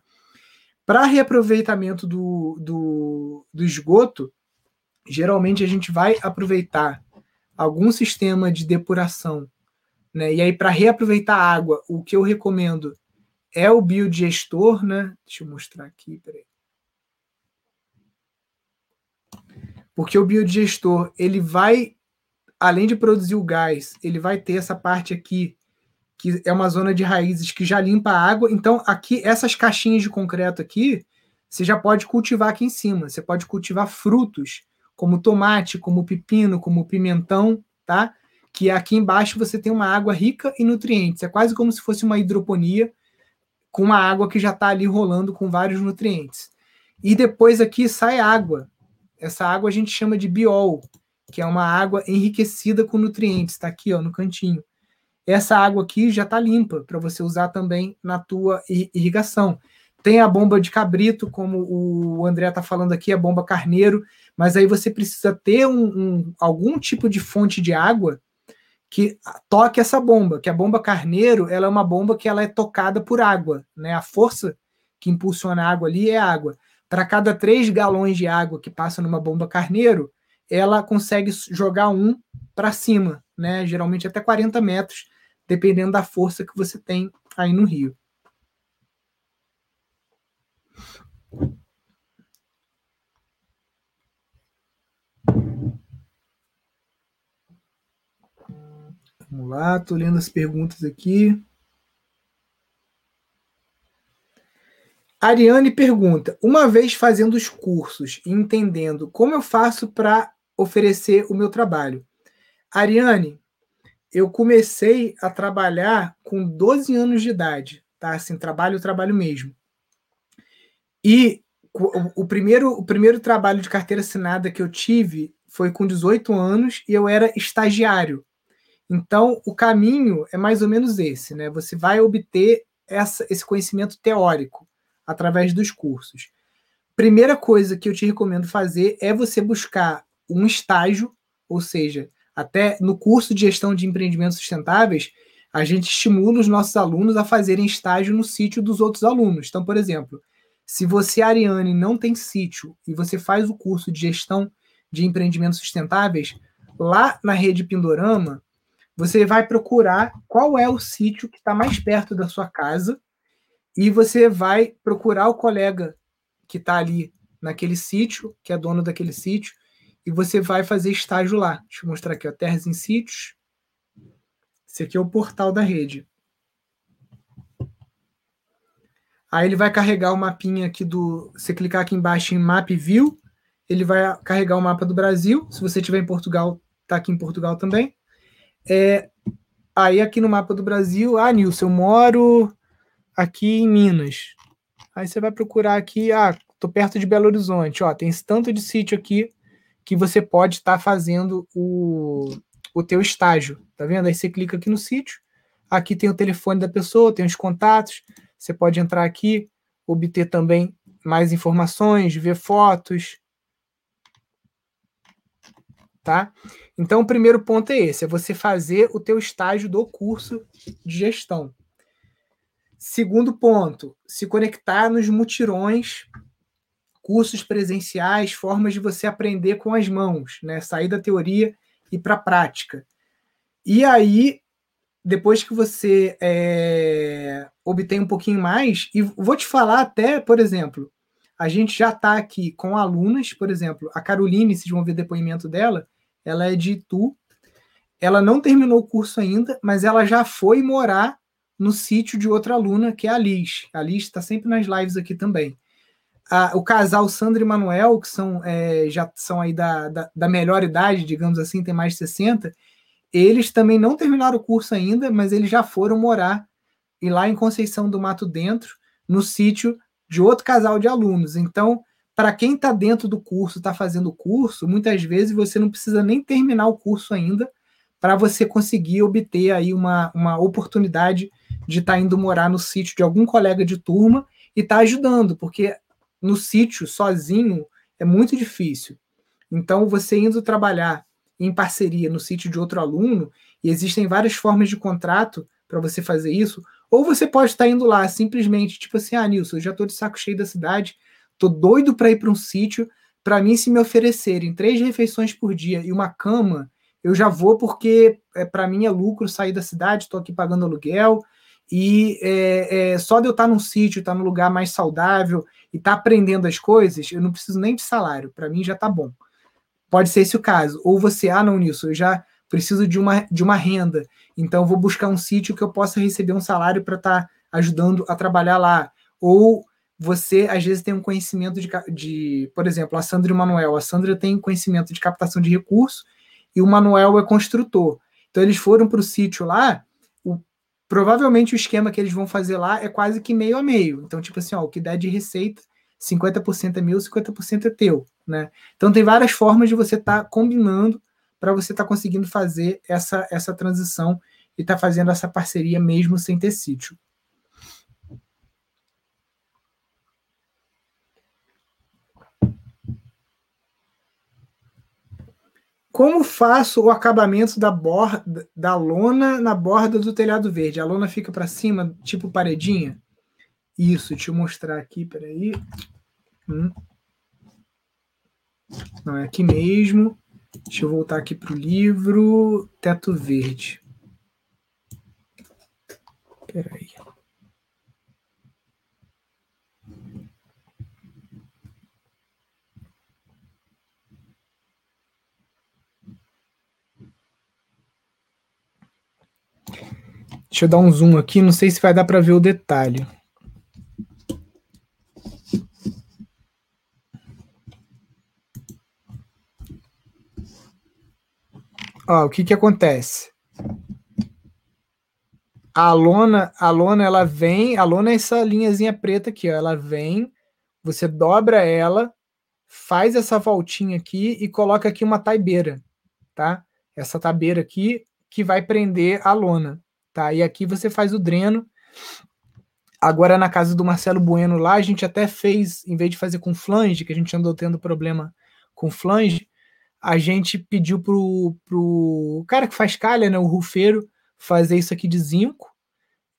Para reaproveitamento do, do, do esgoto, geralmente a gente vai aproveitar algum sistema de depuração né? E aí, para reaproveitar a água, o que eu recomendo é o biodigestor, né? Deixa eu mostrar aqui, peraí. Porque o biodigestor, ele vai, além de produzir o gás, ele vai ter essa parte aqui, que é uma zona de raízes que já limpa a água. Então, aqui, essas caixinhas de concreto aqui, você já pode cultivar aqui em cima. Você pode cultivar frutos, como tomate, como pepino, como pimentão, tá? Que aqui embaixo você tem uma água rica em nutrientes. É quase como se fosse uma hidroponia com uma água que já está ali rolando com vários nutrientes. E depois aqui sai água. Essa água a gente chama de biol, que é uma água enriquecida com nutrientes. Está aqui, ó, no cantinho. Essa água aqui já está limpa para você usar também na tua irrigação. Tem a bomba de cabrito, como o André está falando aqui, a bomba carneiro, mas aí você precisa ter um, um, algum tipo de fonte de água que toque essa bomba, que a bomba carneiro ela é uma bomba que ela é tocada por água, né? A força que impulsiona a água ali é água. Para cada 3 galões de água que passa numa bomba carneiro, ela consegue jogar um para cima, né? Geralmente até 40 metros, dependendo da força que você tem aí no rio. Vamos lá, estou lendo as perguntas aqui. Ariane pergunta: uma vez fazendo os cursos e entendendo como eu faço para oferecer o meu trabalho. Ariane, eu comecei a trabalhar com 12 anos de idade, tá? Assim, trabalho, trabalho mesmo. E o primeiro, o primeiro trabalho de carteira assinada que eu tive foi com 18 anos e eu era estagiário. Então, o caminho é mais ou menos esse, né? Você vai obter essa, esse conhecimento teórico através dos cursos. Primeira coisa que eu te recomendo fazer é você buscar um estágio, ou seja, até no curso de gestão de empreendimentos sustentáveis, a gente estimula os nossos alunos a fazerem estágio no sítio dos outros alunos. Então, por exemplo, se você, Ariane, não tem sítio e você faz o curso de gestão de empreendimentos sustentáveis, lá na rede Pindorama, você vai procurar qual é o sítio que está mais perto da sua casa e você vai procurar o colega que está ali naquele sítio, que é dono daquele sítio, e você vai fazer estágio lá. Deixa eu mostrar aqui, ó, Terras em Sítios. Esse aqui é o portal da rede. Aí ele vai carregar o mapinha aqui do. Você clicar aqui embaixo em Map View, ele vai carregar o mapa do Brasil. Se você estiver em Portugal, está aqui em Portugal também. É, aí aqui no mapa do Brasil, ah, Nilson, eu moro aqui em Minas. Aí você vai procurar aqui, ah, tô perto de Belo Horizonte, ó, tem esse tanto de sítio aqui que você pode estar tá fazendo o, o teu estágio, tá vendo? Aí você clica aqui no sítio, aqui tem o telefone da pessoa, tem os contatos, você pode entrar aqui, obter também mais informações, ver fotos, tá? Então, o primeiro ponto é esse, é você fazer o teu estágio do curso de gestão. Segundo ponto, se conectar nos mutirões, cursos presenciais, formas de você aprender com as mãos, né? Sair da teoria e para a prática. E aí, depois que você é, obtém um pouquinho mais, e vou te falar até, por exemplo, a gente já está aqui com alunas, por exemplo, a Caroline, se vão ver depoimento dela, ela é de Itu. Ela não terminou o curso ainda, mas ela já foi morar no sítio de outra aluna, que é a Liz. A Liz está sempre nas lives aqui também. O casal Sandra e Manuel, que são, é, já são aí da, da, da, melhor idade, digamos assim, tem mais de 60, eles também não terminaram o curso ainda, mas eles já foram morar e lá em Conceição do Mato Dentro, no sítio de outro casal de alunos. Então, para quem está dentro do curso, está fazendo o curso, muitas vezes você não precisa nem terminar o curso ainda para você conseguir obter aí uma, uma oportunidade de estar tá indo morar no sítio de algum colega de turma e estar tá ajudando, porque no sítio sozinho é muito difícil. Então, você indo trabalhar em parceria no sítio de outro aluno, e existem várias formas de contrato para você fazer isso, ou você pode estar tá indo lá simplesmente, tipo assim, ah, Nilson, eu já estou de saco cheio da cidade, Tô doido para ir para um sítio. Para mim, se me oferecerem três refeições por dia e uma cama, eu já vou porque é, para mim é lucro sair da cidade. Estou aqui pagando aluguel e é, é, só de eu estar num sítio, estar num lugar mais saudável e estar aprendendo as coisas, eu não preciso nem de salário, para mim já está bom. Pode ser esse o caso. Ou você, ah, não, nisso, eu já preciso de uma, de uma renda, então vou buscar um sítio que eu possa receber um salário para estar tá ajudando a trabalhar lá. Ou você, às vezes, tem um conhecimento de, de, por exemplo, a Sandra e o Manuel. A Sandra tem conhecimento de captação de recursos e o Manuel é construtor. Então, eles foram para o sítio lá, provavelmente o esquema que eles vão fazer lá é quase que meio a meio. Então, tipo assim, ó, o que der de receita, 50% é meu, 50% é teu. Né? Então, tem várias formas de você estar tá combinando para você estar tá conseguindo fazer essa, essa transição e estar tá fazendo essa parceria mesmo sem ter sítio. Como faço o acabamento da borda da lona na borda do telhado verde? A lona fica para cima, tipo paredinha? Isso, deixa eu mostrar aqui, peraí. Hum. Não, é aqui mesmo. Deixa eu voltar aqui para o livro Teto Verde. Peraí. Deixa eu dar um zoom aqui, não sei se vai dar para ver o detalhe. Ó, o que que acontece? A lona, a lona ela vem, a lona é essa linhazinha preta aqui, ó, ela vem, você dobra ela, faz essa voltinha aqui e coloca aqui uma taibeira, tá? Essa tabeira aqui que vai prender a lona. Tá? E aqui você faz o dreno. Agora na casa do Marcelo Bueno lá, a gente até fez, em vez de fazer com flange, que a gente andou tendo problema com flange, a gente pediu pro, pro cara que faz calha, né, o rufeiro, fazer isso aqui de zinco.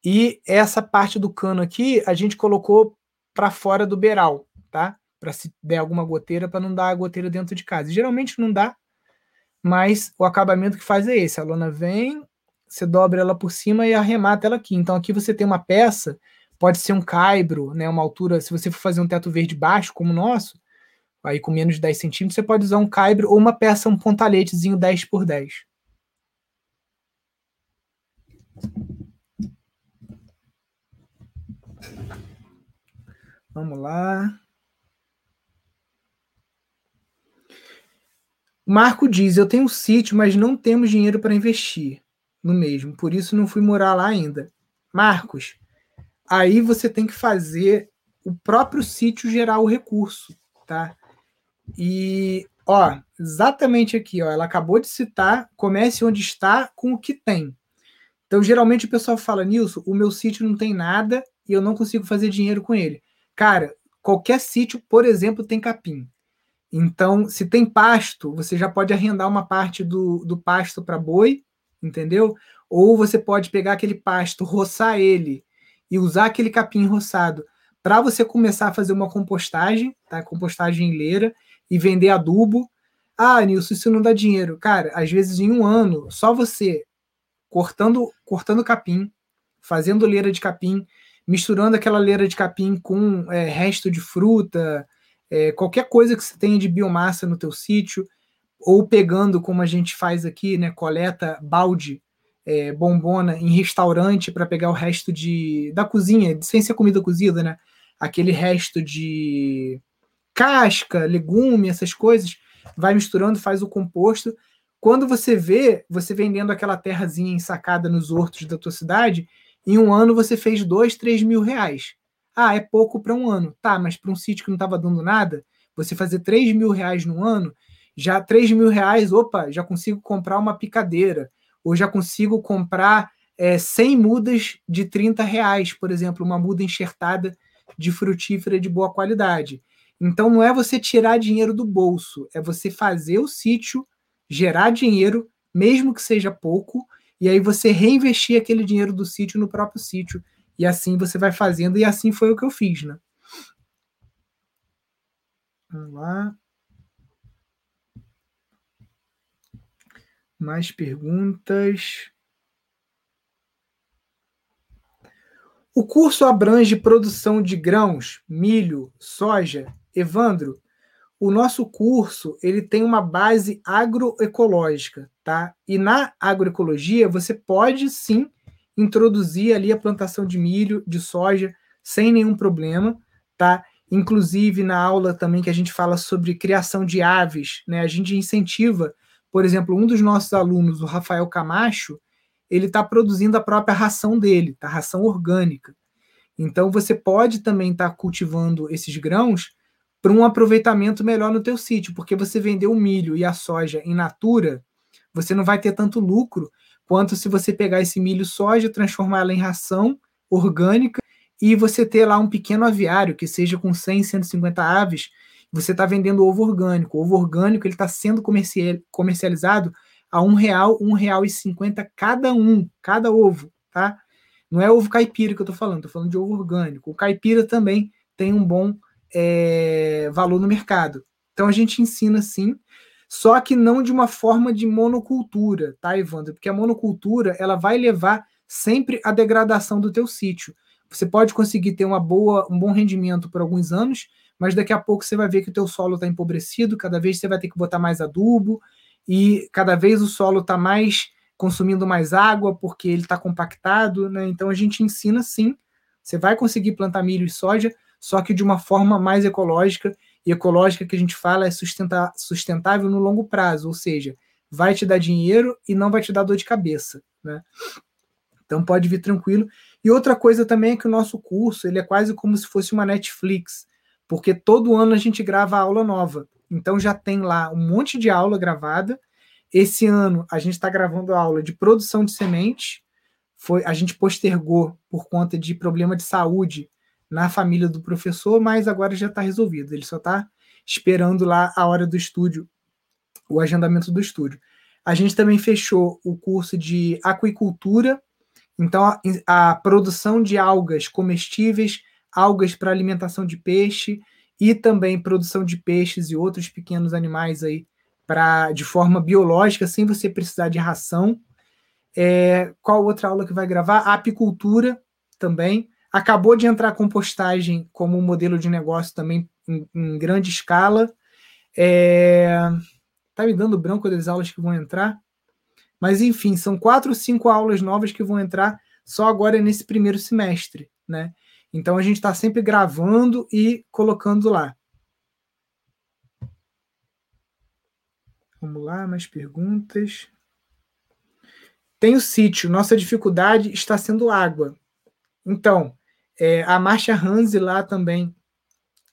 E essa parte do cano aqui, a gente colocou para fora do beiral, tá? Para se der alguma goteira, para não dar a goteira dentro de casa. Geralmente não dá, mas o acabamento que faz é esse. A lona vem, você dobra ela por cima e arremata ela aqui. Então aqui você tem uma peça, pode ser um caibro, né, uma altura, se você for fazer um teto verde baixo, como o nosso, aí com menos de 10 centímetros, você pode usar um caibro ou uma peça, um pontaletezinho 10 por 10. Vamos lá. Marco diz: Eu tenho um sítio, mas não temos dinheiro para investir no mesmo, por isso não fui morar lá ainda. Marcos, aí você tem que fazer o próprio sítio gerar o recurso, tá? E, ó, exatamente aqui, ó, ela acabou de citar, comece onde está com o que tem. Então, geralmente o pessoal fala, Nilson, o meu sítio não tem nada e eu não consigo fazer dinheiro com ele. Cara, qualquer sítio, por exemplo, tem capim. Então, se tem pasto, você já pode arrendar uma parte do, do pasto para boi entendeu? Ou você pode pegar aquele pasto, roçar ele e usar aquele capim roçado para você começar a fazer uma compostagem, tá? Compostagem em leira e vender adubo. Ah, Nilson, isso não dá dinheiro. Cara, às vezes em um ano, só você cortando, cortando capim, fazendo leira de capim, misturando aquela leira de capim com é, resto de fruta, é, qualquer coisa que você tenha de biomassa no teu sítio, ou pegando, como a gente faz aqui, né, coleta balde, é, bombona em restaurante para pegar o resto de da cozinha, sem ser comida cozida, né? Aquele resto de casca, legume, essas coisas, vai misturando, faz o composto. Quando você vê, você vendendo aquela terrazinha ensacada nos hortos da tua cidade, em um ano você fez dois, três mil reais. Ah, é pouco para um ano. Tá, mas para um sítio que não estava dando nada, você fazer três mil reais no ano, já 3 mil reais, opa, já consigo comprar uma picadeira, ou já consigo comprar é, 100 mudas de 30 reais, por exemplo, uma muda enxertada de frutífera de boa qualidade. Então não é você tirar dinheiro do bolso, é você fazer o sítio gerar dinheiro, mesmo que seja pouco, e aí você reinvestir aquele dinheiro do sítio no próprio sítio. E assim você vai fazendo, e assim foi o que eu fiz, né? Vamos lá. Mais perguntas? O curso abrange produção de grãos, milho, soja. Evandro, o nosso curso ele tem uma base agroecológica, tá? E na agroecologia você pode sim introduzir ali a plantação de milho, de soja, sem nenhum problema, tá? Inclusive na aula também que a gente fala sobre criação de aves, né? A gente incentiva, por exemplo, um dos nossos alunos, o Rafael Camacho, ele está produzindo a própria ração dele, tá? Ração orgânica. Então você pode também estar tá cultivando esses grãos para um aproveitamento melhor no teu sítio, porque você vender o milho e a soja em natura, você não vai ter tanto lucro quanto se você pegar esse milho soja, transformar ela em ração orgânica e você ter lá um pequeno aviário que seja com 100, 150 aves, você está vendendo ovo orgânico. O ovo orgânico ele está sendo comercializado a um real, um real e cinquenta cada um, cada ovo, tá? Não é ovo caipira que eu estou falando, estou falando de ovo orgânico. O caipira também tem um bom é, valor no mercado. Então a gente ensina sim, só que não de uma forma de monocultura, tá, Evandro? Porque a monocultura ela vai levar sempre à degradação do teu sítio. Você pode conseguir ter uma boa, um bom rendimento por alguns anos, mas daqui a pouco você vai ver que o teu solo está empobrecido, cada vez você vai ter que botar mais adubo, e cada vez o solo está mais consumindo mais água porque ele está compactado, né? Então a gente ensina sim, você vai conseguir plantar milho e soja, só que de uma forma mais ecológica, e ecológica que a gente fala é sustentar, sustentável no longo prazo, ou seja, vai te dar dinheiro e não vai te dar dor de cabeça, né? Então pode vir tranquilo. E outra coisa também é que o nosso curso ele é quase como se fosse uma Netflix, porque todo ano a gente grava aula nova. Então já tem lá um monte de aula gravada. Esse ano a gente está gravando aula de produção de semente. Foi, a gente postergou por conta de problema de saúde na família do professor, mas agora já está resolvido. Ele só está esperando lá a hora do estúdio, o agendamento do estúdio. A gente também fechou o curso de aquicultura, então a, a produção de algas comestíveis, algas para alimentação de peixe, e também produção de peixes e outros pequenos animais aí para de forma biológica, sem você precisar de ração. É, qual outra aula que vai gravar? Apicultura também. Acabou de entrar compostagem como modelo de negócio também em, em grande escala. É, tá me dando branco das aulas que vão entrar. Mas enfim, são quatro ou cinco aulas novas que vão entrar só agora nesse primeiro semestre, né? Então a gente está sempre gravando e colocando lá. Vamos lá, mais perguntas. Tem o sítio. Nossa dificuldade está sendo água. Então, é, a Marcha Hanse lá também,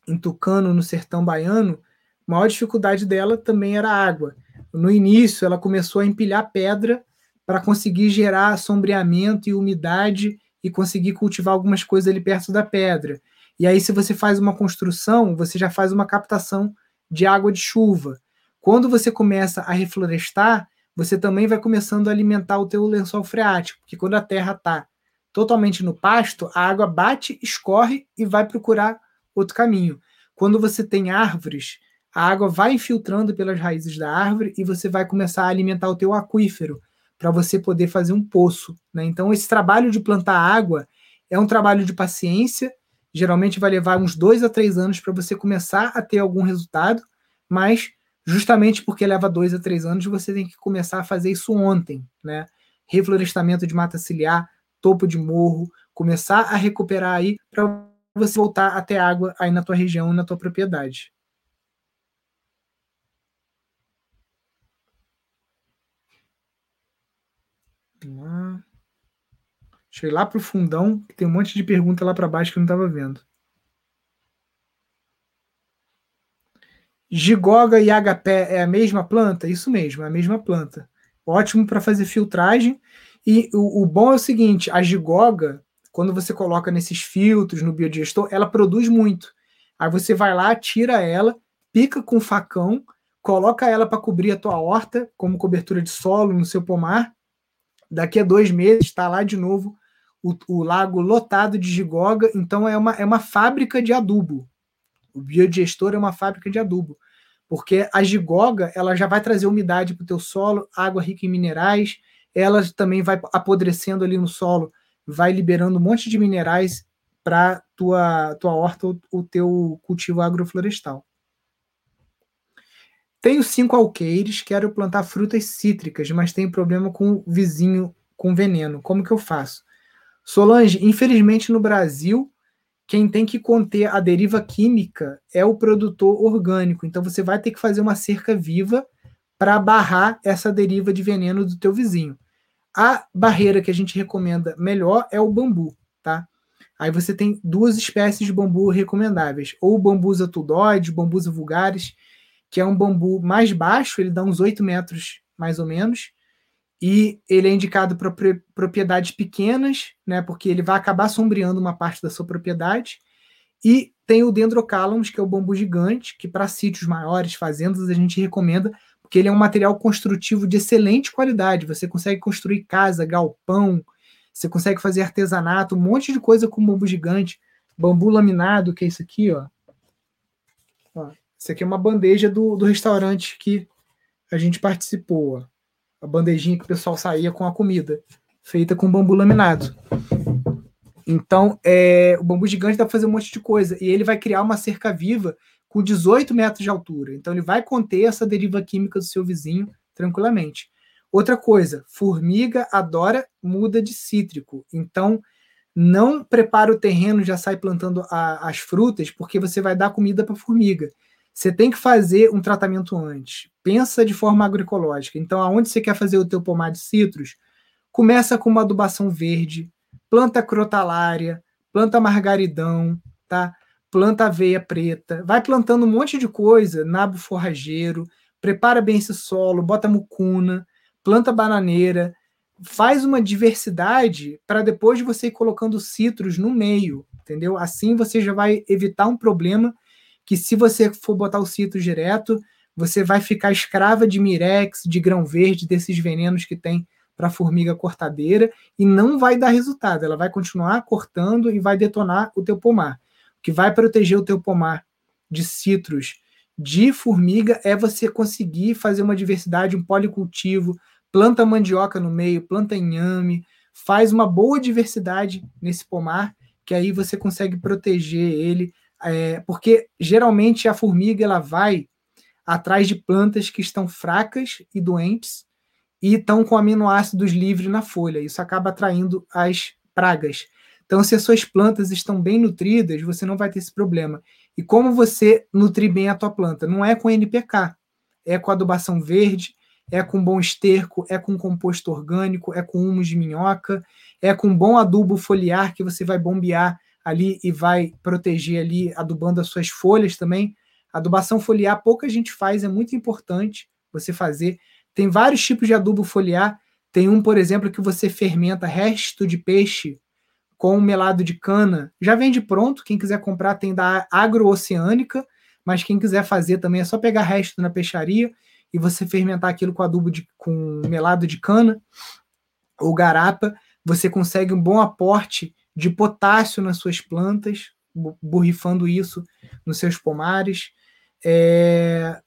em Tucano, no sertão baiano, a maior dificuldade dela também era água. No início, ela começou a empilhar pedra para conseguir gerar sombreamento e umidade e conseguir cultivar algumas coisas ali perto da pedra. E aí, se você faz uma construção, você já faz uma captação de água de chuva. Quando você começa a reflorestar, você também vai começando a alimentar o teu lençol freático, porque quando a terra está totalmente no pasto, a água bate, escorre e vai procurar outro caminho. Quando você tem árvores, a água vai infiltrando pelas raízes da árvore e você vai começar a alimentar o teu aquífero, para você poder fazer um poço. Né? Então, esse trabalho de plantar água é um trabalho de paciência, geralmente vai levar uns dois a três anos para você começar a ter algum resultado, mas justamente porque leva dois a três anos, você tem que começar a fazer isso ontem, né? Reflorestamento de mata ciliar, topo de morro, começar a recuperar aí para você voltar a ter água aí na tua região, na tua propriedade. Lá. Deixa eu ir lá fundão, que tem um monte de pergunta lá para baixo que eu não estava vendo. Gigoga e agapé é a mesma planta? Isso mesmo, é a mesma planta. Ótimo para fazer filtragem. E o, o, bom é o seguinte: a gigoga, quando você coloca nesses filtros no biodigestor, ela produz muito. Aí você vai lá, tira ela, pica com facão, coloca ela para cobrir a tua horta, como cobertura de solo no seu pomar, Daqui a dois meses está lá de novo o, o, lago lotado de gigoga. Então é uma, é uma fábrica de adubo. O biodigestor é uma fábrica de adubo. Porque a gigoga ela já vai trazer umidade para o teu solo, água rica em minerais, ela também vai apodrecendo ali no solo, vai liberando um monte de minerais para tua tua horta, o, o teu cultivo agroflorestal. Tenho cinco alqueires, quero plantar frutas cítricas, mas tenho problema com o vizinho com veneno. Como que eu faço? Solange, infelizmente no Brasil, quem tem que conter a deriva química é o produtor orgânico. Então você vai ter que fazer uma cerca viva para barrar essa deriva de veneno do teu vizinho. A barreira que a gente recomenda melhor é o bambu, tá? Aí você tem duas espécies de bambu recomendáveis, ou bambusa tudoide, bambusa vulgaris, que é um bambu mais baixo, ele dá uns 8 metros mais ou menos, e ele é indicado para propriedades pequenas, né, porque ele vai acabar sombreando uma parte da sua propriedade. E tem o Dendrocalamus, que é o bambu gigante, que para sítios maiores, fazendas, a gente recomenda, porque ele é um material construtivo de excelente qualidade. Você consegue construir casa, galpão, você consegue fazer artesanato, um monte de coisa com bambu gigante. Bambu laminado, que é isso aqui, ó. ó isso aqui é uma bandeja do, do restaurante que a gente participou, ó. A bandejinha que o pessoal saía com a comida, feita com bambu laminado. Então, é, o bambu gigante dá para fazer um monte de coisa. E ele vai criar uma cerca viva com 18 metros de altura. Então, ele vai conter essa deriva química do seu vizinho tranquilamente. Outra coisa, formiga adora muda de cítrico. Então, não prepara o terreno já sai plantando a, as frutas, porque você vai dar comida para formiga. Você tem que fazer um tratamento antes. Pensa de forma agroecológica. Então, aonde você quer fazer o teu pomar de citros, começa com uma adubação verde, planta crotalária, planta margaridão, tá? Planta aveia preta, vai plantando um monte de coisa, nabo forrageiro, prepara bem esse solo, bota mucuna, planta bananeira, faz uma diversidade para depois você ir colocando citros no meio, entendeu? Assim você já vai evitar um problema que se você for botar o citros direto, você vai ficar escrava de mirex, de grão verde, desses venenos que tem para formiga cortadeira e não vai dar resultado. Ela vai continuar cortando e vai detonar o teu pomar. O que vai proteger o teu pomar de citros de formiga é você conseguir fazer uma diversidade, um policultivo, planta mandioca no meio, planta inhame, faz uma boa diversidade nesse pomar, que aí você consegue proteger ele, é, porque geralmente a formiga ela vai atrás de plantas que estão fracas e doentes e estão com aminoácidos livres na folha. Isso acaba atraindo as pragas. Então, se as suas plantas estão bem nutridas, você não vai ter esse problema. E como você nutrir bem a tua planta? Não é com NPK, é com adubação verde, é com bom esterco, é com composto orgânico, é com humus de minhoca, é com bom adubo foliar que você vai bombear ali e vai proteger ali, adubando as suas folhas também. Adubação foliar pouca gente faz, é muito importante você fazer. Tem vários tipos de adubo foliar. Tem um, por exemplo, que você fermenta resto de peixe com melado de cana. Já vende pronto, quem quiser comprar tem da Agrooceânica, mas quem quiser fazer também é só pegar resto na peixaria e você fermentar aquilo com adubo de, com melado de cana ou garapa, você consegue um bom aporte de potássio nas suas plantas, borrifando isso nos seus pomares. É,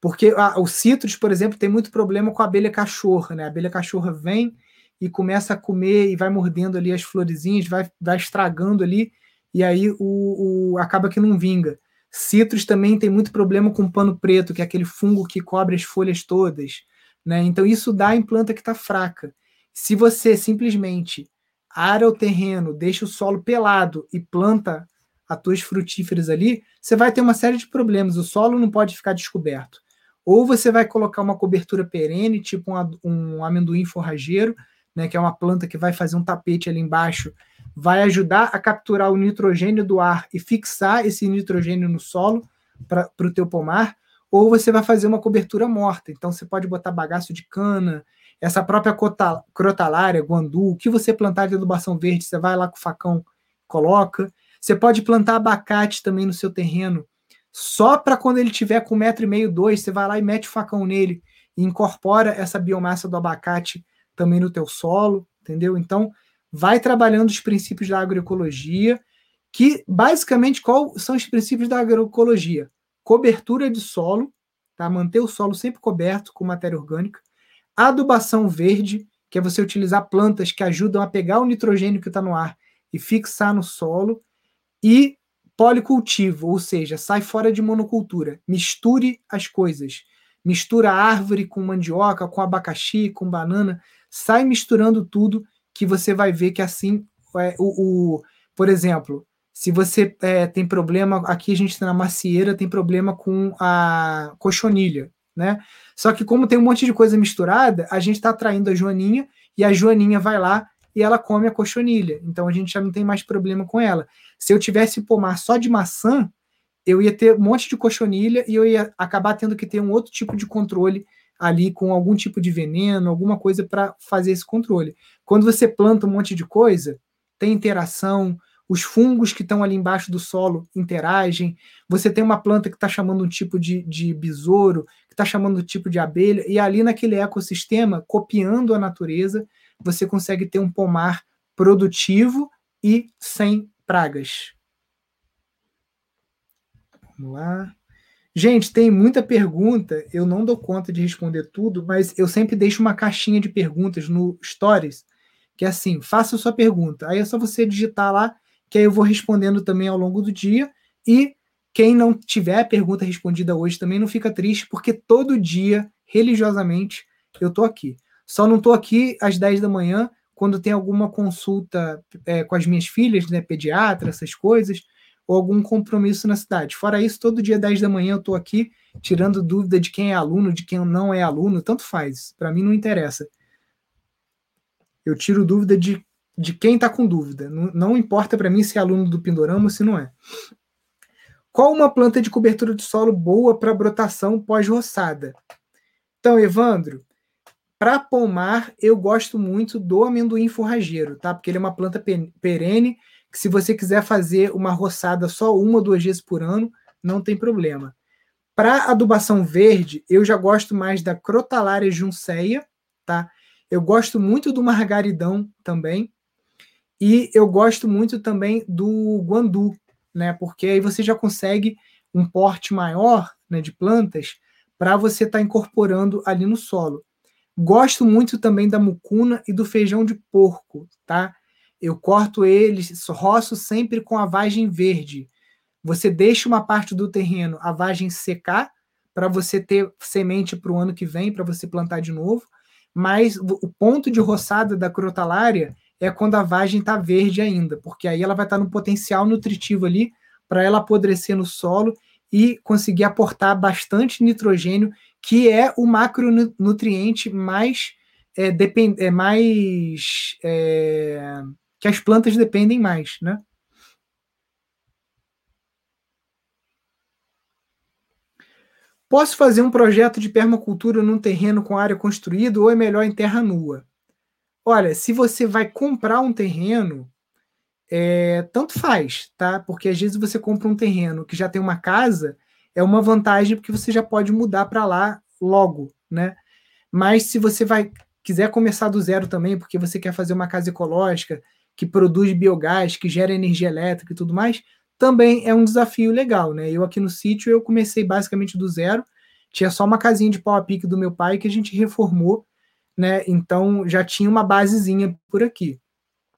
porque ah, o citros, por exemplo, tem muito problema com a abelha cachorra, né? A abelha cachorra vem e começa a comer e vai mordendo ali as florezinhas, vai, vai estragando ali, e aí o, o acaba que não vinga. Citros também tem muito problema com pano preto, que é aquele fungo que cobre as folhas todas. Né? Então isso dá em planta que está fraca. Se você simplesmente ara o terreno, deixa o solo pelado e planta as tuas frutíferas ali, você vai ter uma série de problemas. O solo não pode ficar descoberto. Ou você vai colocar uma cobertura perene, tipo um, um amendoim forrageiro, né, que é uma planta que vai fazer um tapete ali embaixo, vai ajudar a capturar o nitrogênio do ar e fixar esse nitrogênio no solo para o teu pomar, ou você vai fazer uma cobertura morta. Então você pode botar bagaço de cana, essa própria crotalária, guandu, o que você plantar de adubação verde, você vai lá com o facão, coloca. Você pode plantar abacate também no seu terreno, só para quando ele tiver com um metro e meio, dois, você vai lá e mete o facão nele e incorpora essa biomassa do abacate também no teu solo, entendeu? Então, vai trabalhando os princípios da agroecologia, que basicamente quais são os princípios da agroecologia? Cobertura de solo, tá? Manter o solo sempre coberto com matéria orgânica, adubação verde, que é você utilizar plantas que ajudam a pegar o nitrogênio que está no ar e fixar no solo, e policultivo, ou seja, sai fora de monocultura, misture as coisas. Mistura árvore com mandioca, com abacaxi, com banana, sai misturando tudo que você vai ver que assim, é, o, o, por exemplo, se você é, tem problema, aqui a gente tá na macieira tem problema com a cochonilha, né? Só que como tem um monte de coisa misturada, a gente está atraindo a joaninha e a joaninha vai lá e ela come a cochonilha. Então a gente já não tem mais problema com ela. Se eu tivesse pomar só de maçã, eu ia ter um monte de cochonilha e eu ia acabar tendo que ter um outro tipo de controle ali com algum tipo de veneno, alguma coisa para fazer esse controle. Quando você planta um monte de coisa, tem interação, os fungos que estão ali embaixo do solo interagem, você tem uma planta que está chamando um tipo de, de besouro, que está chamando um tipo de abelha, e ali naquele ecossistema, copiando a natureza, você consegue ter um pomar produtivo e sem pragas. Vamos lá. Gente, tem muita pergunta, eu não dou conta de responder tudo, mas eu sempre deixo uma caixinha de perguntas no Stories, que é assim, faça sua pergunta. Aí é só você digitar lá, que aí eu vou respondendo também ao longo do dia. E quem não tiver a pergunta respondida hoje também não fica triste, porque todo dia, religiosamente, eu tô aqui. Só não tô aqui às 10 da manhã, quando tem alguma consulta é, com as minhas filhas, né, pediatra, essas coisas, ou algum compromisso na cidade. Fora isso, todo dia 10 da manhã eu estou aqui tirando dúvida de quem é aluno, de quem não é aluno, tanto faz. Para mim não interessa. Eu tiro dúvida de, de quem está com dúvida. Não, não importa para mim se é aluno do Pindorama ou se não é. Qual uma planta de cobertura de solo boa para brotação pós-roçada? Então, Evandro, para pomar, eu gosto muito do amendoim forrageiro, tá? Porque ele é uma planta perene que se você quiser fazer uma roçada só uma ou duas vezes por ano, não tem problema. Para adubação verde, eu já gosto mais da Crotalaria junceia, tá? Eu gosto muito do margaridão também. E eu gosto muito também do guandu, né? Porque aí você já consegue um porte maior né, de plantas para você estar tá incorporando ali no solo. Gosto muito também da mucuna e do feijão de porco, tá? Eu corto eles, roço sempre com a vagem verde. Você deixa uma parte do terreno a vagem secar para você ter semente para o ano que vem, para você plantar de novo. Mas o ponto de roçada da crotalária é quando a vagem está verde ainda, porque aí ela vai estar tá no potencial nutritivo ali para ela apodrecer no solo e conseguir aportar bastante nitrogênio, que é o macronutriente mais é, depend, é mais é, que as plantas dependem mais, né? Posso fazer um projeto de permacultura num terreno com área construída ou é melhor em terra nua? Olha, se você vai comprar um terreno, é, tanto faz, tá? Porque às vezes você compra um terreno que já tem uma casa, é uma vantagem porque você já pode mudar para lá logo, né? Mas se você vai quiser começar do zero também, porque você quer fazer uma casa ecológica, que produz biogás, que gera energia elétrica e tudo mais, também é um desafio legal, né? Eu aqui no sítio eu comecei basicamente do zero, tinha só uma casinha de pau a pique do meu pai que a gente reformou, né? Então já tinha uma basezinha por aqui.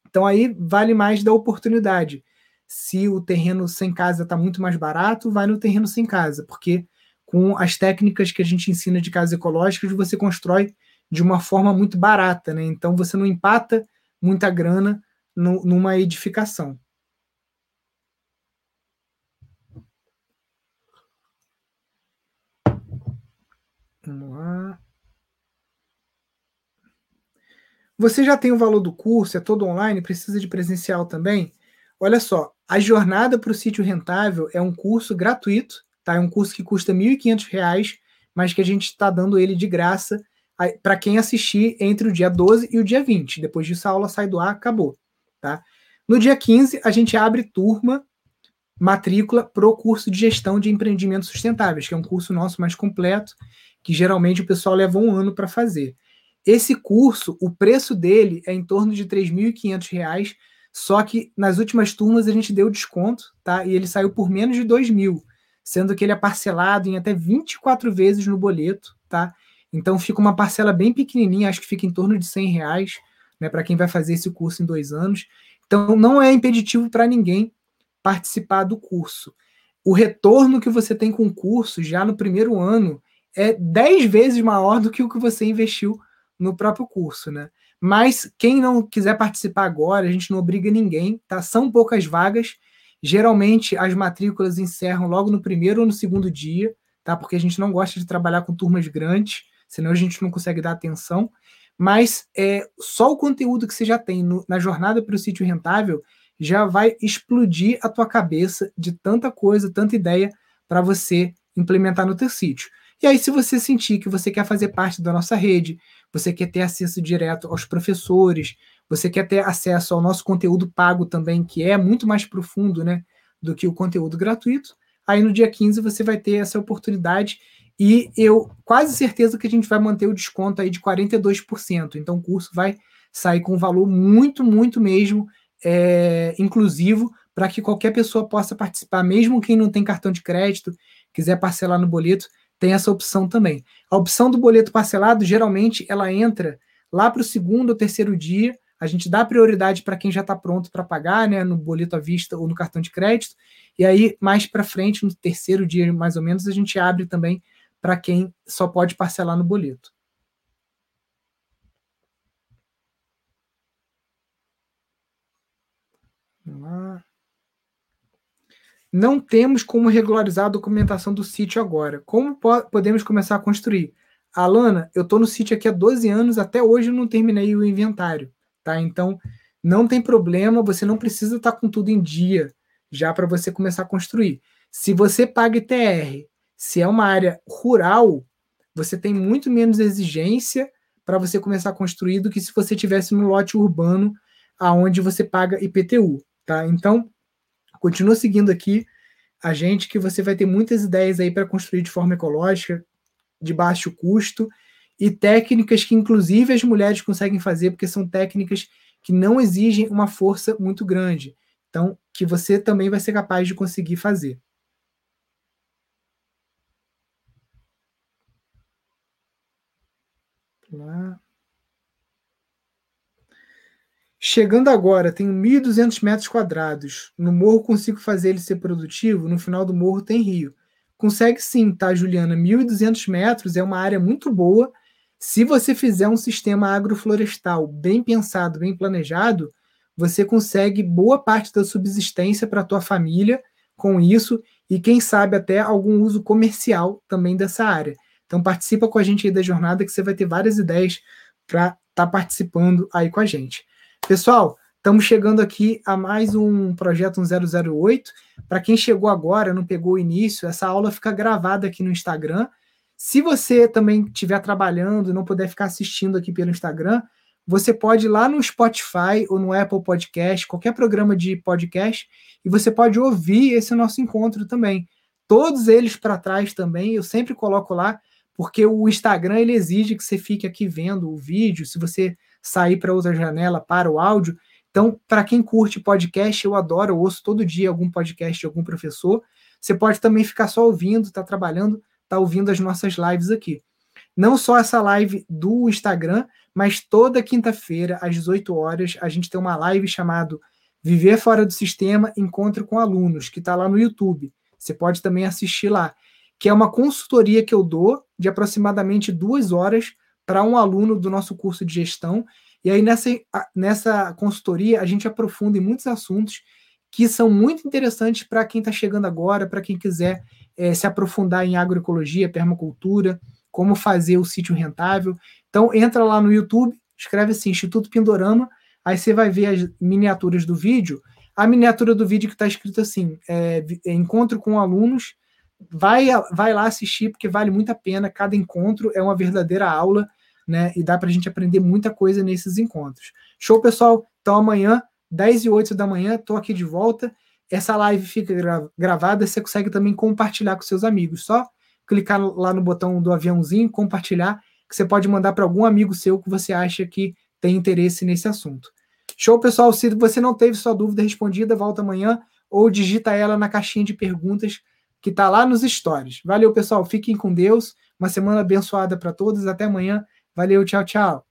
Então aí vale mais da oportunidade. Se o terreno sem casa está muito mais barato, vai no terreno sem casa, porque com as técnicas que a gente ensina de casas ecológicas, você constrói de uma forma muito barata, né? Então você não empata muita grana no, numa edificação. Vamos lá. Você já tem o valor do curso, é todo online, precisa de presencial também? Olha só, a jornada para o sítio rentável é um curso gratuito, tá? É um curso que custa R$ 1.500, mas que a gente está dando ele de graça para quem assistir entre o dia 12 e o dia 20. Depois disso a aula sai do ar, acabou. Tá? No dia 15, a gente abre turma, matrícula para o curso de gestão de empreendimentos sustentáveis, que é um curso nosso mais completo, que geralmente o pessoal leva um ano para fazer. Esse curso, o preço dele é em torno de R$ 3.500, só que nas últimas turmas a gente deu desconto, tá? E ele saiu por menos de R$ mil, sendo que ele é parcelado em até 24 vezes no boleto, tá? Então fica uma parcela bem pequenininha, acho que fica em torno de 100 reais, né, para quem vai fazer esse curso em dois anos. Então não é impeditivo para ninguém participar do curso. O retorno que você tem com o curso já no primeiro ano é 10 vezes maior do que o que você investiu no próprio curso, né? Mas quem não quiser participar agora, a gente não obriga ninguém, tá? São poucas vagas. Geralmente as matrículas encerram logo no primeiro ou no segundo dia, tá? Porque a gente não gosta de trabalhar com turmas grandes, senão a gente não consegue dar atenção. Mas é só o conteúdo que você já tem no, na jornada para o sítio rentável já vai explodir a tua cabeça de tanta coisa, tanta ideia para você implementar no teu sítio. E aí, se você sentir que você quer fazer parte da nossa rede, você quer ter acesso direto aos professores, você quer ter acesso ao nosso conteúdo pago também, que é muito mais profundo né, do que o conteúdo gratuito, aí no dia 15 você vai ter essa oportunidade e eu quase certeza que a gente vai manter o desconto aí de 42%. Então o curso vai sair com um valor muito, muito mesmo é, inclusivo para que qualquer pessoa possa participar, mesmo quem não tem cartão de crédito, quiser parcelar no boleto, tem essa opção também. A opção do boleto parcelado, geralmente, ela entra lá para o segundo ou terceiro dia. A gente dá prioridade para quem já está pronto para pagar, né, no boleto à vista ou no cartão de crédito. E aí, mais para frente, no terceiro dia, mais ou menos, a gente abre também para quem só pode parcelar no boleto. Vamos lá. Não temos como regularizar a documentação do sítio agora. Como po podemos começar a construir? Alana, eu estou no sítio aqui há 12 anos, até hoje eu não terminei o inventário, tá? Então, não tem problema, você não precisa estar tá com tudo em dia já para você começar a construir. Se você paga ITR, se é uma área rural, você tem muito menos exigência para você começar a construir do que se você tivesse no lote urbano aonde você paga IPTU, tá? Então, Continua seguindo aqui a gente que você vai ter muitas ideias aí para construir de forma ecológica, de baixo custo e técnicas que inclusive as mulheres conseguem fazer porque são técnicas que não exigem uma força muito grande. Então, que você também vai ser capaz de conseguir fazer. Lá. Chegando agora, tenho 1.200 metros quadrados. No morro consigo fazer ele ser produtivo? No final do morro tem rio. Consegue sim, tá, Juliana? 1.200 metros é uma área muito boa. Se você fizer um sistema agroflorestal bem pensado, bem planejado, você consegue boa parte da subsistência para a tua família com isso e quem sabe até algum uso comercial também dessa área. Então participa com a gente aí da jornada que você vai ter várias ideias para estar tá participando aí com a gente. Pessoal, estamos chegando aqui a mais um projeto 008. Para quem chegou agora, não pegou o início, essa aula fica gravada aqui no Instagram. Se você também estiver trabalhando e não puder ficar assistindo aqui pelo Instagram, você pode ir lá no Spotify ou no Apple Podcast, qualquer programa de podcast, e você pode ouvir esse nosso encontro também. Todos eles para trás também, eu sempre coloco lá, porque o Instagram ele exige que você fique aqui vendo o vídeo. Se você sair para outra janela para o áudio. Então, para quem curte podcast, eu adoro, eu ouço todo dia algum podcast de algum professor. Você pode também ficar só ouvindo, está trabalhando, está ouvindo as nossas lives aqui. Não só essa live do Instagram, mas toda quinta-feira, às 18 horas, a gente tem uma live chamada Viver Fora do Sistema Encontro com Alunos, que está lá no YouTube. Você pode também assistir lá, que é uma consultoria que eu dou de aproximadamente duas horas para um aluno do nosso curso de gestão. E aí, nessa, nessa consultoria, a gente aprofunda em muitos assuntos que são muito interessantes para quem está chegando agora, para quem quiser é, se aprofundar em agroecologia, permacultura, como fazer o sítio rentável. Então, entra lá no YouTube, escreve assim, Instituto Pindorama, aí você vai ver as miniaturas do vídeo. A miniatura do vídeo que está escrito assim, é, é, encontro com alunos, vai, vai lá assistir, porque vale muito a pena, cada encontro é uma verdadeira aula, né? E dá para a gente aprender muita coisa nesses encontros. Show, pessoal? Então amanhã, 10 e 8 da manhã, estou aqui de volta. Essa live fica gra gravada, você consegue também compartilhar com seus amigos. Só clicar lá no botão do aviãozinho, compartilhar, que você pode mandar para algum amigo seu que você acha que tem interesse nesse assunto. Show, pessoal? Se você não teve sua dúvida respondida, volta amanhã ou digita ela na caixinha de perguntas que está lá nos stories. Valeu, pessoal. Fiquem com Deus. Uma semana abençoada para todos. Até amanhã. Valeu, tchau, tchau.